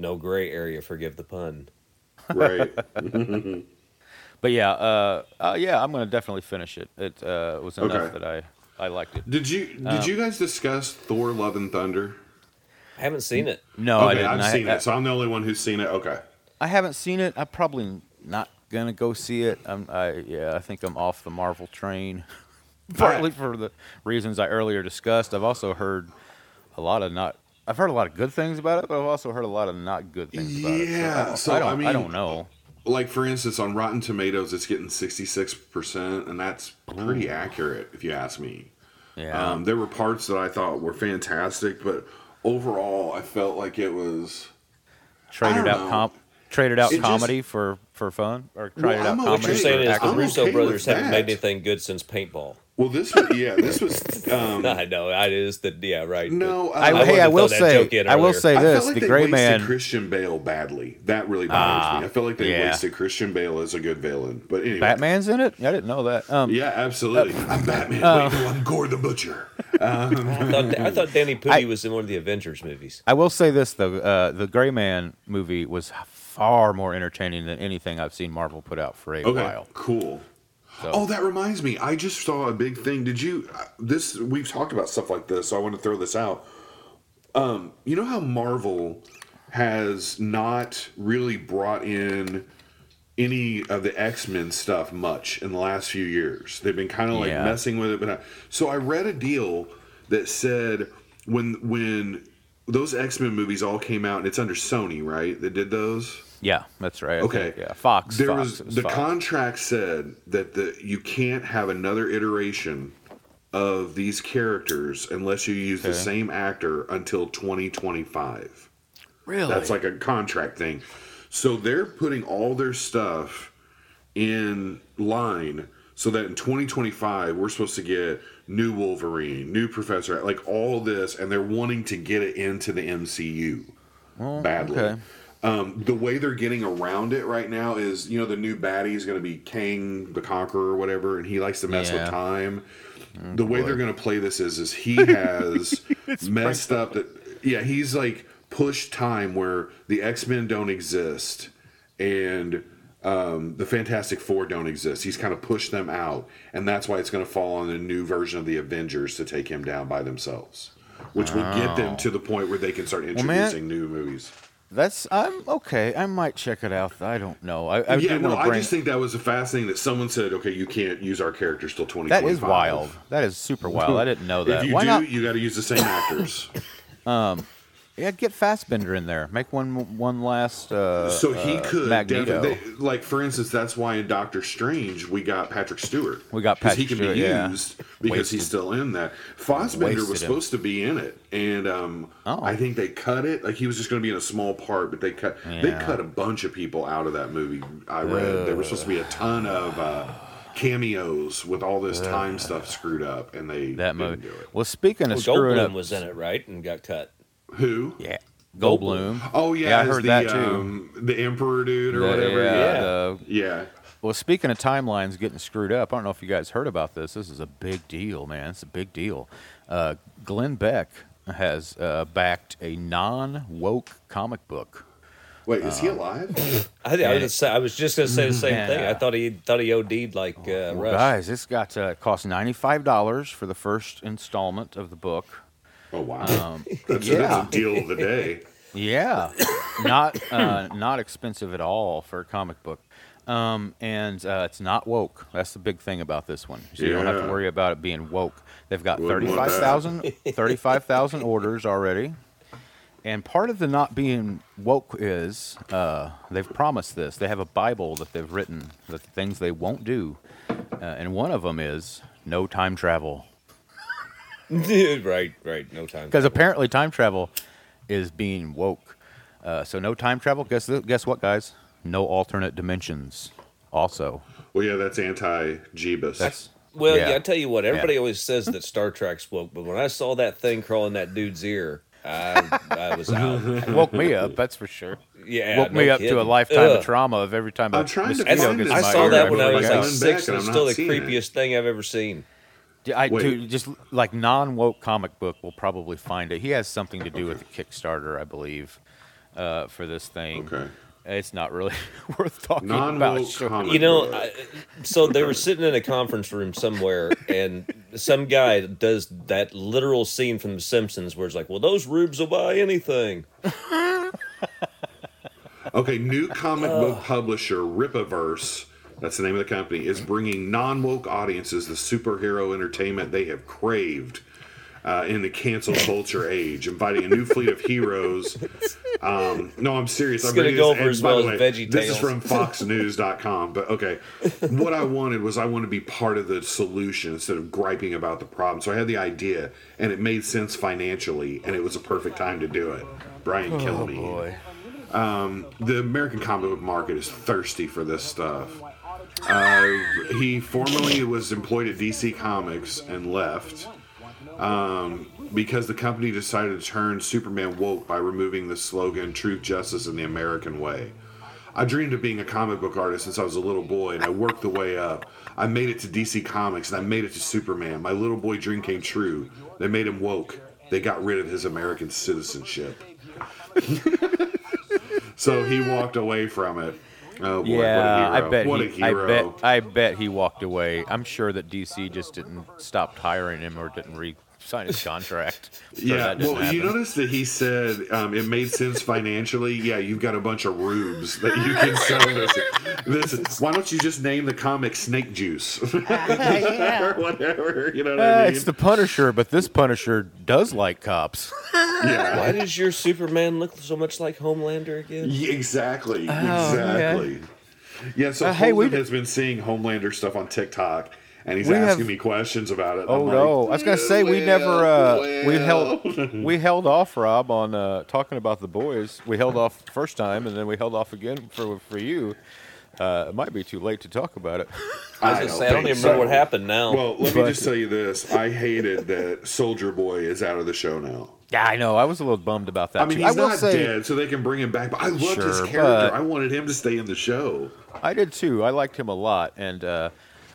no gray area. Forgive the pun. right. But yeah, uh, uh, yeah, I'm gonna definitely finish it. It uh, was enough Okay. that I I liked it. Did you did Um, you guys discuss Thor: Love and Thunder? I haven't seen it. No, I okay, didn't. I've I, seen I, it, so I'm the only one who's seen it. Okay. I haven't seen it. I'm probably not gonna go see it. I'm, I yeah, I think I'm off the Marvel train, partly for the reasons I earlier discussed. I've also heard a lot of not. I've heard a lot of good things about it, but I've also heard a lot of not good things about it. Yeah, I, so, I don't. I I, don't know. Like for instance, on Rotten Tomatoes, it's getting 66 percent, and that's pretty accurate if you ask me. Yeah. Um, there were parts that I thought were fantastic, but overall, I felt like it was. traded out comp. Traded out It just- comedy for for fun, or Well, traded out I'm What you're saying is the? I'm Russo okay brothers haven't that. made anything good since Paintball. Well, this was yeah, this was. Um, I know. I just that. Yeah, right. no, I, uh, wanted hey, I will say, I will earlier. say I this: felt like the they Gray Man. Christian Bale badly. That really bothers me. I feel like they yeah. wasted Christian Bale as a good villain. But anyway, Batman's in it. I didn't know that. Um, Yeah, absolutely. I'm Batman. uh, Wait, no, I'm Gorr the Butcher. I thought, I thought Danny Pudi was in one of the Avengers movies. I will say this though: uh, the Gray Man movie was far more entertaining than anything I've seen Marvel put out for a Okay, while. cool. So- Oh, that reminds me. I just saw a big thing. Did you? uh, This we've talked about stuff like this, so I want to throw this out. Um, you know how Marvel has not really brought in any of the X Men stuff much in the last few years. They've been kind of like Yeah. messing with it, but not. so I read a deal that said when when those X Men movies all came out, and it's under Sony, right? That did those. Yeah, that's right. Okay. yeah, Fox. There Fox, was was the Fox. contract said that the you can't have another iteration of these characters unless you use the same actor until 2025. Really? That's like a contract thing. So they're putting all their stuff in line so that in 2025 we're supposed to get new Wolverine, new Professor, like all this, and they're wanting to get it into the MCU badly. okay. Um, the way they're getting around it right now is, you know, the new baddie is going to be Kang the Conqueror or whatever, and he likes to mess Yeah. with time. the way they're going to play this is, is he has messed up that, yeah, he's like pushed time where the X Men don't exist and um, the Fantastic Four don't exist. He's kind of pushed them out, and that's why it's going to fall on the new version of the Avengers to take him down by themselves, which will get them to the point where they can start man- introducing new movies. That's I'm okay. I might check it out. I don't know. I, I yeah, no, I just think that was fascinating that someone said, "Okay, you can't use our characters till 2025." that is wild. That is super wild. I didn't know that. If you Why do, not? you got to use the same actors. Um, Yeah, get Fassbender in there. Make one one last. Uh, so he uh, could Magneto. definitely, like for instance, that's why in Doctor Strange we got Patrick Stewart. We got 'Cause he can Stewart, be yeah. used because Wasted. he's still in that. Fassbender Wasted was him. supposed to be in it, and um, Oh. I think they cut it. Like he was just going to be in a small part, but they cut they cut a bunch of people out of that movie. I read there was supposed to be a ton of. Uh, cameos with all this time stuff screwed up and they that didn't movie. do it. Well, speaking of Well, screwing Goldblum up, was in it, right, and got cut. Who? yeah, Goldblum. Oh yeah, Yeah, I heard the, that too. Um, the emperor dude or The- whatever. yeah, Yeah. the- yeah. Well, speaking of timelines getting screwed up, I don't know if you guys heard about this. This is a big deal, man. It's a big deal. Uh, Glenn Beck has uh, backed a non-woke comic book. Wait, is he Um, alive? I, I, was, say- I was just going to say the same Yeah. thing. I thought he thought he OD'd like uh, Well, Rush. guys, it's got uh, it costs ninety-five dollars for the first installment of the book. Oh wow, Um, that's, yeah. that's a deal of the day. Yeah, not uh, not expensive at all for a comic book, um, and uh, it's not woke. That's the big thing about this one. So you don't have to worry about it being woke. They've got Wouldn't 35,000 35,000 orders already, and part of the not being woke is uh, they've promised this. They have a Bible that they've written the things they won't do, uh, and one of them is no time travel. right, right. No time. Because apparently time travel is being woke. Uh, so no time travel. Guess guess what, guys? No alternate dimensions. Also, Well, yeah, that's anti Jeebus. Well, yeah. yeah. I tell you what. Everybody always says that Star Trek's woke, but when I saw that thing crawling that dude's ear, I, I was out. woke me up. That's for sure. Yeah, woke no me up to a lifetime Ugh. of trauma of every time I'm a trying to find gets this in I my saw ear, that when I was like six, and and it's I'm still the seeing it. creepiest thing I've ever seen. Yeah, I Wait. do just like non woke comic book will probably find it. He has something to do with the Kickstarter, I believe, uh, for this thing. Okay. It's not really worth talking Non about. woke sure. comic. You know. I, so they were sitting in a conference room somewhere, and some guy does that literal scene from The Simpsons where it's like, "Well, those rubes will buy anything." Okay, new comic book publisher Rippaverse, that's the name of the company, is bringing non woke audiences the superhero entertainment they have craved uh, in the cancel culture age, inviting a new fleet of heroes. Um, no, I'm serious. I'm gonna go this- over and as well the as way, Veggie This is from FoxNews.com, but okay. What I wanted was I wanted to be part of the solution instead of griping about the problem. So I had the idea, and it made sense financially, and it was a perfect time to do it. Brian Kilmeade Boy. the American comic book market is thirsty for this stuff. Uh, he formerly was employed at DC Comics and left um, because the company decided to turn Superman woke by removing the slogan "Truth, Justice, and the American Way." I dreamed of being a comic book artist since I was a little boy, and I worked the way up. I made it to DC Comics, and I made it to Superman. My little boy dream came true. They made him woke. They got rid of his American citizenship. so he walked away from it. Oh boy, yeah, what a hero. I bet what he. I bet I bet he walked away. I'm sure that DC just didn't stop hiring him or didn't re-sign his contract. Yeah, that didn't well, you happen. notice that he said um, it made sense financially. Yeah, you've got a bunch of rubes that you can sell this. this. Why don't you just name the comic Snake Juice or whatever? You know what Uh, I mean? it's the Punisher, but this Punisher does like cops. yeah, Why does your Superman look so much like Homelander again? Yeah, exactly, Oh, yeah. exactly. Yeah, so Uh, Holden d- has been seeing Homelander stuff on TikTok, and he's We asking have- me questions about it. Oh I'm no! like, I was gonna say we "Well, never uh, we held we held off Rob on uh, talking about the boys. We held off first time, and then we held off again for for you. Uh, it might be too late to talk about it. I was I gonna say I don't think even remember what happened now. Well, let me just tell you this: I hated that Soldier Boy is out of the show now. Yeah, I know. I was a little bummed about that. I mean, too. he's will not say dead, so they can bring him back. But I loved his character. I wanted him to stay in the show. I did too. I liked him a lot, and uh,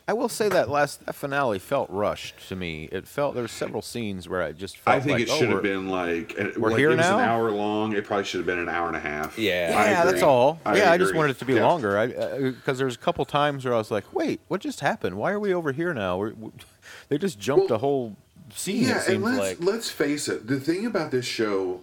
I will say that last that finale felt rushed to me. It felt there were several scenes where I just felt I think like, it oh, should have been like, uh, we're like here it was now? an hour long. It probably should have been an hour and a half. Yeah. I Yeah, that's agree. all. yeah, I just wanted it to be Yeah. longer. I because there's a couple times where I was like, "Wait, what just happened? Why are we over here now?" We're, we, they just jumped Well, a whole scene. Yeah, it seems and let's like. let's face it. The thing about this show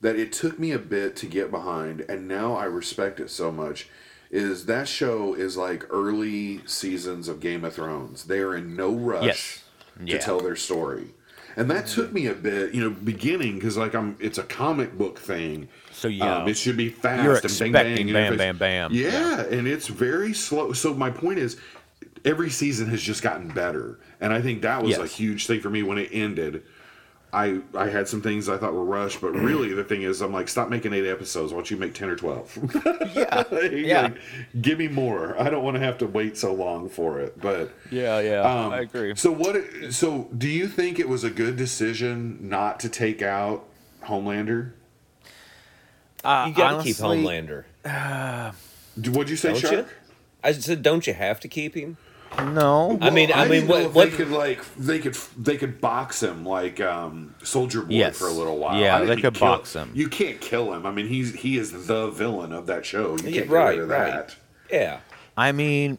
that it took me a bit to get behind, and now I respect it so much, is that show is like early seasons of Game of Thrones. They are in no rush Yes. to Yeah. tell their story, and that took me a bit, you know, beginning because like I'm, it's a comic book thing. So, yeah. um, it should be fast You're and bang expecting bang, bam, bam, bam. Yeah, and it's very slow. So my point is, every season has just gotten better, and I think that was a huge thing for me when it ended. I I had some things I thought were rushed, but really the thing is, I'm like, stop making eight episodes. Why don't you make ten or twelve? yeah, yeah, Like, give me more. I don't want to have to wait so long for it. But yeah, yeah. um, I agree. So what? So do you think it was a good decision not to take out Homelander? Uh, you got to keep Homelander. D- What'd you say, Don't Shark? you? I said, don't you have to keep him? No, I mean, I, mean, what, what they could like they could they could box him like um, Soldier Boy Yes. for a little while. Yeah, I they could kill- box him. You can't kill him. I mean, he's he is the villain of that show. You Yeah, can't right, get rid of right. that. Yeah. I mean,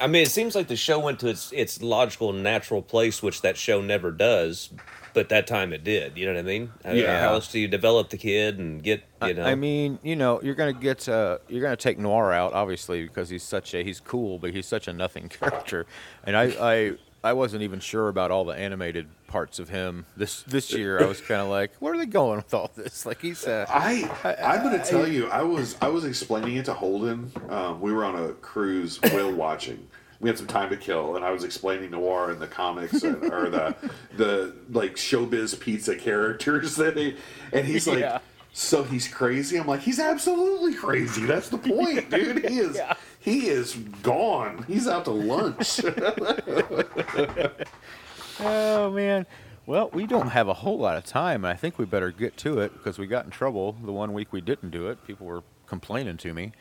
I mean, it seems like the show went to its its logical natural place, which that show never does. But that time it did. You know what I mean? I mean, Yeah. How else do you develop the kid and get you I- know? I mean, you know, you're gonna get uh, you're gonna take Noir out, obviously, because he's such a he's cool, but he's such a nothing character. And I I, I wasn't even sure about all the animated parts of him this this year. I was kind of like, where are they going with all this? Like he's uh, I I'm gonna tell you, I was I was explaining it to Holden. Um, we were on a cruise whale watching. We had some time to kill, and I was explaining noir and the comics and, or the the like showbiz pizza characters that he, and he's like, Yeah. so he's crazy. I'm like, he's absolutely crazy. That's the point, dude. He is Yeah. he is gone. He's out to lunch. oh man. Well, we don't have a whole lot of time, and I think we better get to it because we got in trouble the one week we didn't do it. People were complaining to me.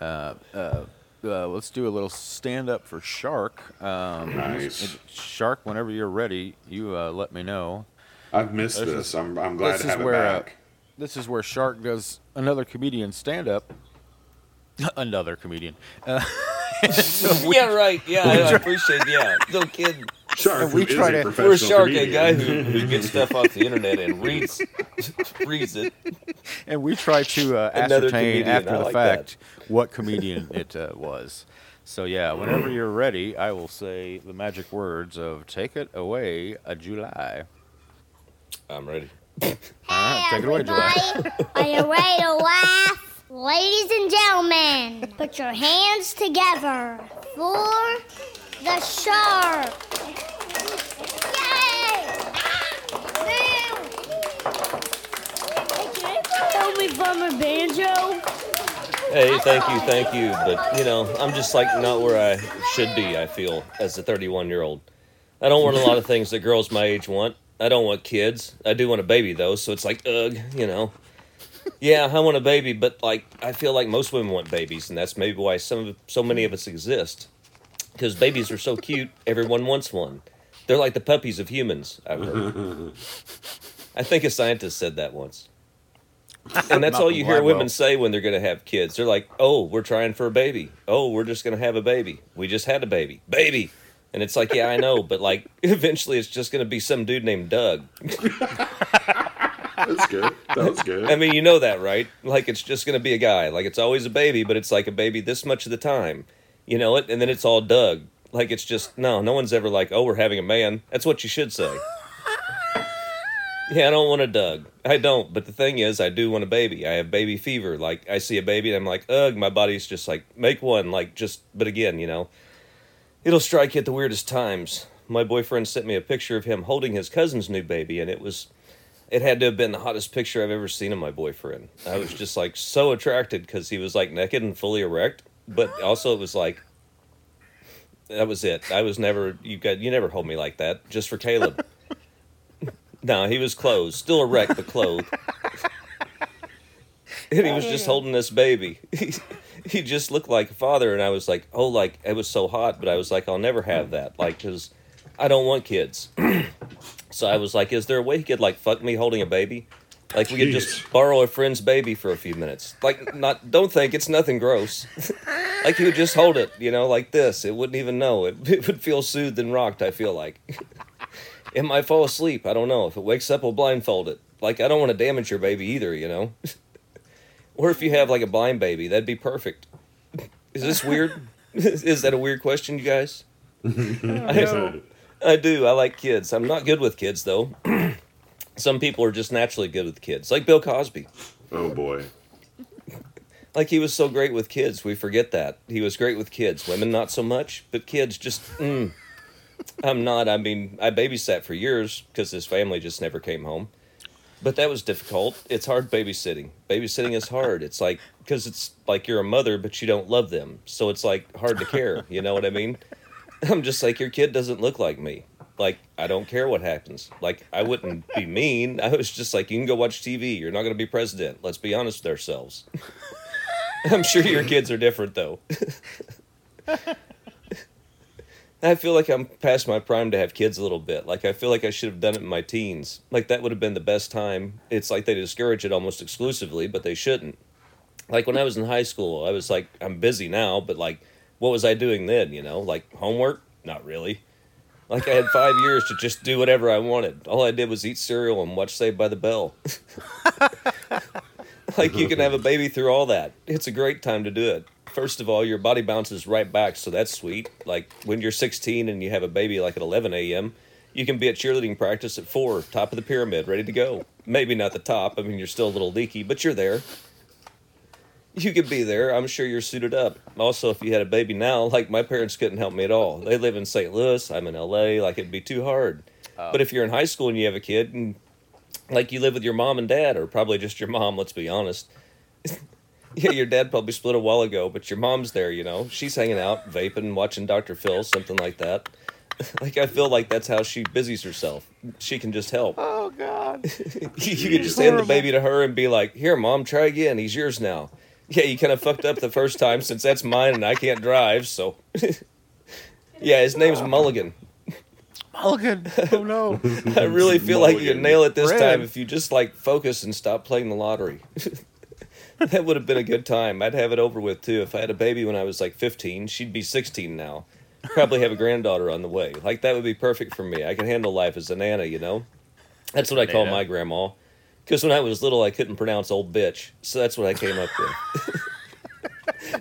Uh, uh, uh, let's do a little stand up for Shark. Um, Nice. Shark, whenever you're ready, you uh, let me know. I've missed This this. is- I'm I'm glad this to is have it where, uh, back. This is where Shark does another comedian stand up. another comedian. Uh, yeah, right. Yeah, I, I appreciate. Yeah, no kidding. Shark we try to- professional We're a shark, a guy who, who gets stuff off the internet and reads reads it. and we try to uh, ascertain comedian, after I the like fact what comedian it uh, was. So yeah, whenever you're ready, I will say the magic words of "Take it away, a July." I'm ready. All right, take it away, July. Are you ready to laugh? Ladies and gentlemen, put your hands together for the shark. Yay! Hey, help me find my banjo? Hey, thank you, thank you. But, you know, I'm just like not where I should be, I feel, as a 31 year old. I don't want a lot of things that girls my age want. I don't want kids. I do want a baby, though, so it's like, ugh, you know. Yeah, I want a baby, but like, I feel like most women want babies, and that's maybe why some of, so many of us exist. Because babies are so cute, everyone wants one. They're like the puppies of humans, I've heard. I think a scientist said that once. And that's all you hear women say when they're going to have kids. They're like, "Oh, we're trying for a baby. Oh, we're just going to have a baby. We just had a baby. Baby." And it's like, "Yeah, I know, but like eventually it's just going to be some dude named Doug." That's good. That's good. I mean, you know that, right? Like it's just going to be a guy. Like it's always a baby, but it's like a baby this much of the time. You know it, and then it's all Doug. Like it's just no, no one's ever like, "Oh, we're having a man." That's what you should say. Yeah, I don't want a Doug. I don't. But the thing is, I do want a baby. I have baby fever. Like I see a baby and I'm like, ugh. My body's just like, make one. Like just. But again, you know, it'll strike you at the weirdest times. My boyfriend sent me a picture of him holding his cousin's new baby, and it was. It had to have been the hottest picture I've ever seen of my boyfriend. I was just like so attracted because he was like naked and fully erect, but also it was like that was it. I was never you got you never hold me like that just for Caleb. No, he was clothed, still erect but clothed. and he was just oh, holding this baby. He, he just looked like a father, and I was like, oh, like it was so hot, but I was like, I'll never have that, like, because I don't want kids. so I was like, is there a way he could like fuck me holding a baby? Like we could just borrow a friend's baby for a few minutes. Like not don't think it's nothing gross. like he would just hold it, you know, like this. It wouldn't even know. It, it would feel soothed and rocked, I feel like. it might fall asleep. I don't know. If it wakes up, we'll blindfold it. Like I don't want to damage your baby either, you know. or if you have like a blind baby, that'd be perfect. Is this weird? Is that a weird question, you guys? I, I do. I like kids. I'm not good with kids though. Some people are just naturally good with kids, like Bill Cosby. oh boy. Like he was so great with kids, we forget that he was great with kids. Women not so much, but kids just. Mm. I'm not. I mean, I babysat for years because his family just never came home. But that was difficult. It's hard babysitting. Babysitting is hard. It's like because it's like you're a mother, but you don't love them, so it's like hard to care. You know what I mean? I'm just like your kid doesn't look like me. Like I don't care what happens. Like I wouldn't be mean. I was just like you can go watch TV. You're not going to be president. Let's be honest with ourselves. I'm sure your kids are different though. I feel like I'm past my prime to have kids a little bit. Like I feel like I should have done it in my teens. Like that would have been the best time. It's like they discourage it almost exclusively, but they shouldn't. Like when I was in high school, I was like I'm busy now, but like what was I doing then, you know? Like homework? Not really. Like I had 5 years to just do whatever I wanted. All I did was eat cereal and watch Saved by the Bell. like you can have a baby through all that. It's a great time to do it. First of all, your body bounces right back, so that's sweet. Like when you're 16 and you have a baby like at 11 a.m., you can be at cheerleading practice at 4, top of the pyramid, ready to go. Maybe not the top, I mean, you're still a little leaky, but you're there. You could be there. I'm sure you're suited up. Also, if you had a baby now, like my parents couldn't help me at all. They live in St. Louis, I'm in LA, like it'd be too hard. Oh. But if you're in high school and you have a kid and like you live with your mom and dad, or probably just your mom, let's be honest. yeah, your dad probably split a while ago, but your mom's there, you know. She's hanging out, vaping, watching Dr. Phil, something like that. like I feel like that's how she busies herself. She can just help. Oh God. you you could just hand the baby to her and be like, "Here, mom, try again. He's yours now." Yeah, you kind of fucked up the first time since that's mine and I can't drive, so. yeah, his name's Mulligan. Mulligan. Oh no. I really feel like you Mulligan. can nail it this Red. time if you just like focus and stop playing the lottery. that would have been a good time. I'd have it over with too. If I had a baby when I was like 15, she'd be 16 now. Probably have a granddaughter on the way. Like that would be perfect for me. I can handle life as a nana, you know. That's what I call Nana. my grandma. Because when I was little, I couldn't pronounce old bitch, so that's what I came up with.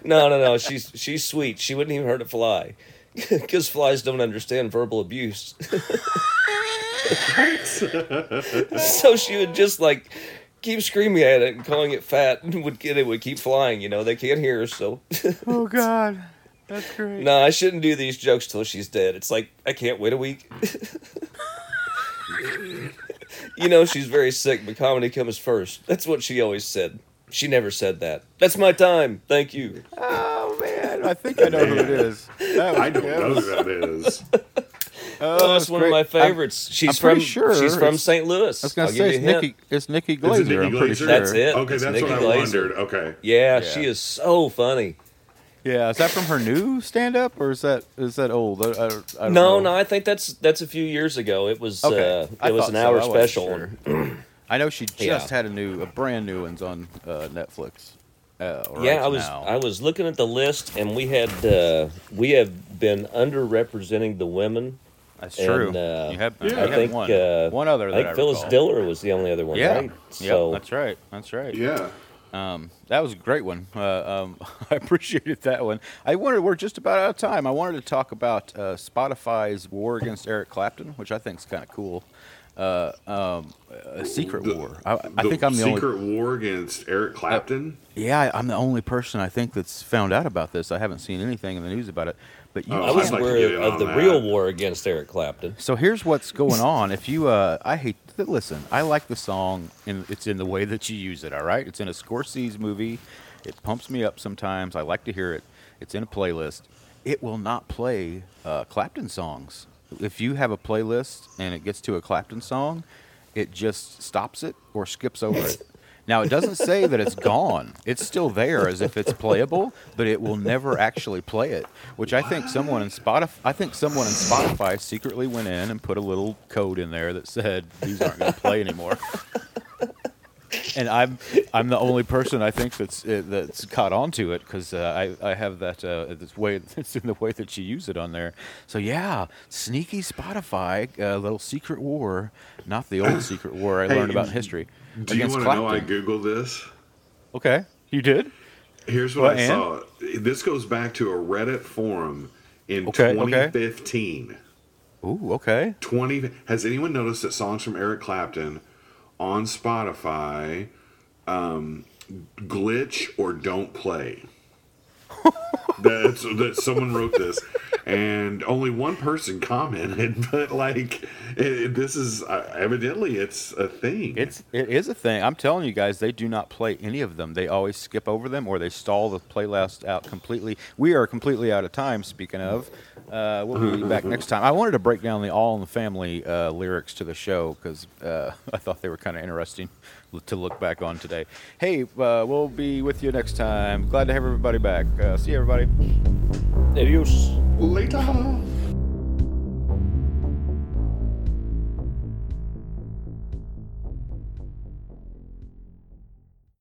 no, no, no. She's she's sweet. She wouldn't even hurt a fly. Because flies don't understand verbal abuse. so she would just like keep screaming at it and calling it fat and would get it would keep flying, you know, they can't hear her, so Oh God. That's great. no, I shouldn't do these jokes till she's dead. It's like I can't wait a week. You know she's very sick, but comedy comes first. That's what she always said. She never said that. That's my time. Thank you. Oh man, I think I know who it is. That was, I don't know who that is. Oh, that's that's one great. of my I'm- favorites. she's I'm from pretty sure she's from it's- St. Louis. I was gonna I'll say it's you a hint. Nikki. It's Nikki Is it Glazer. I'm pretty sure. That's it. Okay, It's that's Nikki what I Glazer. wondered. Okay. Yeah, Yeah. she is so funny. Yeah, is that from her new stand-up or is that is that old? I, I, I don't No, know. no, I think that's that's a few years ago. It was Okay, uh, I it was an so. hour I special. sure. I know she just Yeah. had a new, a brand new one's on uh, Netflix. Uh, right yeah, I was now. I was looking at the list, and we had uh, we have been underrepresenting the women. That's and, true. uh, you have, Yeah. you I have think one, uh, one other. I think I Phyllis recall. Diller was the only other one, Yeah, right? yeah, So that's right. That's right. Yeah. Um, that was a great one. Uh, um, I appreciated that one. I wanted. We're just about out of time. I wanted to talk about uh, Spotify's war against Eric Clapton, which I think is kind of cool. Uh, um, a secret The- war. I, I think I'm the secret only. war against Eric Clapton. Yeah, I- I'm the only person I think that's found out about this. I haven't seen anything in the news about it. But you Oh, I can't- was I'd like to aware of the that. real war against Eric Clapton. So here's what's going on. If you, uh, I hate. To, listen, I like the song, and it's in the way that you use it. All right, it's in a Scorsese movie. It pumps me up sometimes. I like to hear it. It's in a playlist. It will not play uh, Clapton songs. If you have a playlist and it gets to a Clapton song, it just stops it or skips over it. Now it doesn't say that it's gone. It's still there as if it's playable, but it will never actually play it. Which I think someone in Spotify, I think someone in Spotify secretly went in and put a little code in there that said these aren't going to play anymore. And I'm I'm the only person I think that's uh, that's caught on to it because uh, I I have that uh, this way it's in the way that you use it on there. So yeah, sneaky Spotify, uh, little secret war, not the old secret war I Hey, learned about in history. Do you want to know I googled this? Okay, you did. Here's what Well, I and? saw. This goes back to a Reddit forum in Okay, okay. 2015. Ooh, okay. 20 Has anyone noticed that songs from Eric Clapton on Spotify um, glitch or don't play? That's that someone wrote this, and only one person commented. But like, it, this is uh, evidently it's a thing. It's it is a thing. I'm telling you guys, they do not play any of them. They always skip over them or they stall the playlist out completely. We are completely out of time. Speaking of, uh, we'll be back next time. I wanted to break down the All in the Family uh, lyrics to the show because uh, I thought they were kind of interesting to look back on today. Hey, uh, we'll be with you next time. Glad to have everybody back. Uh, see you, everybody. Adios. later.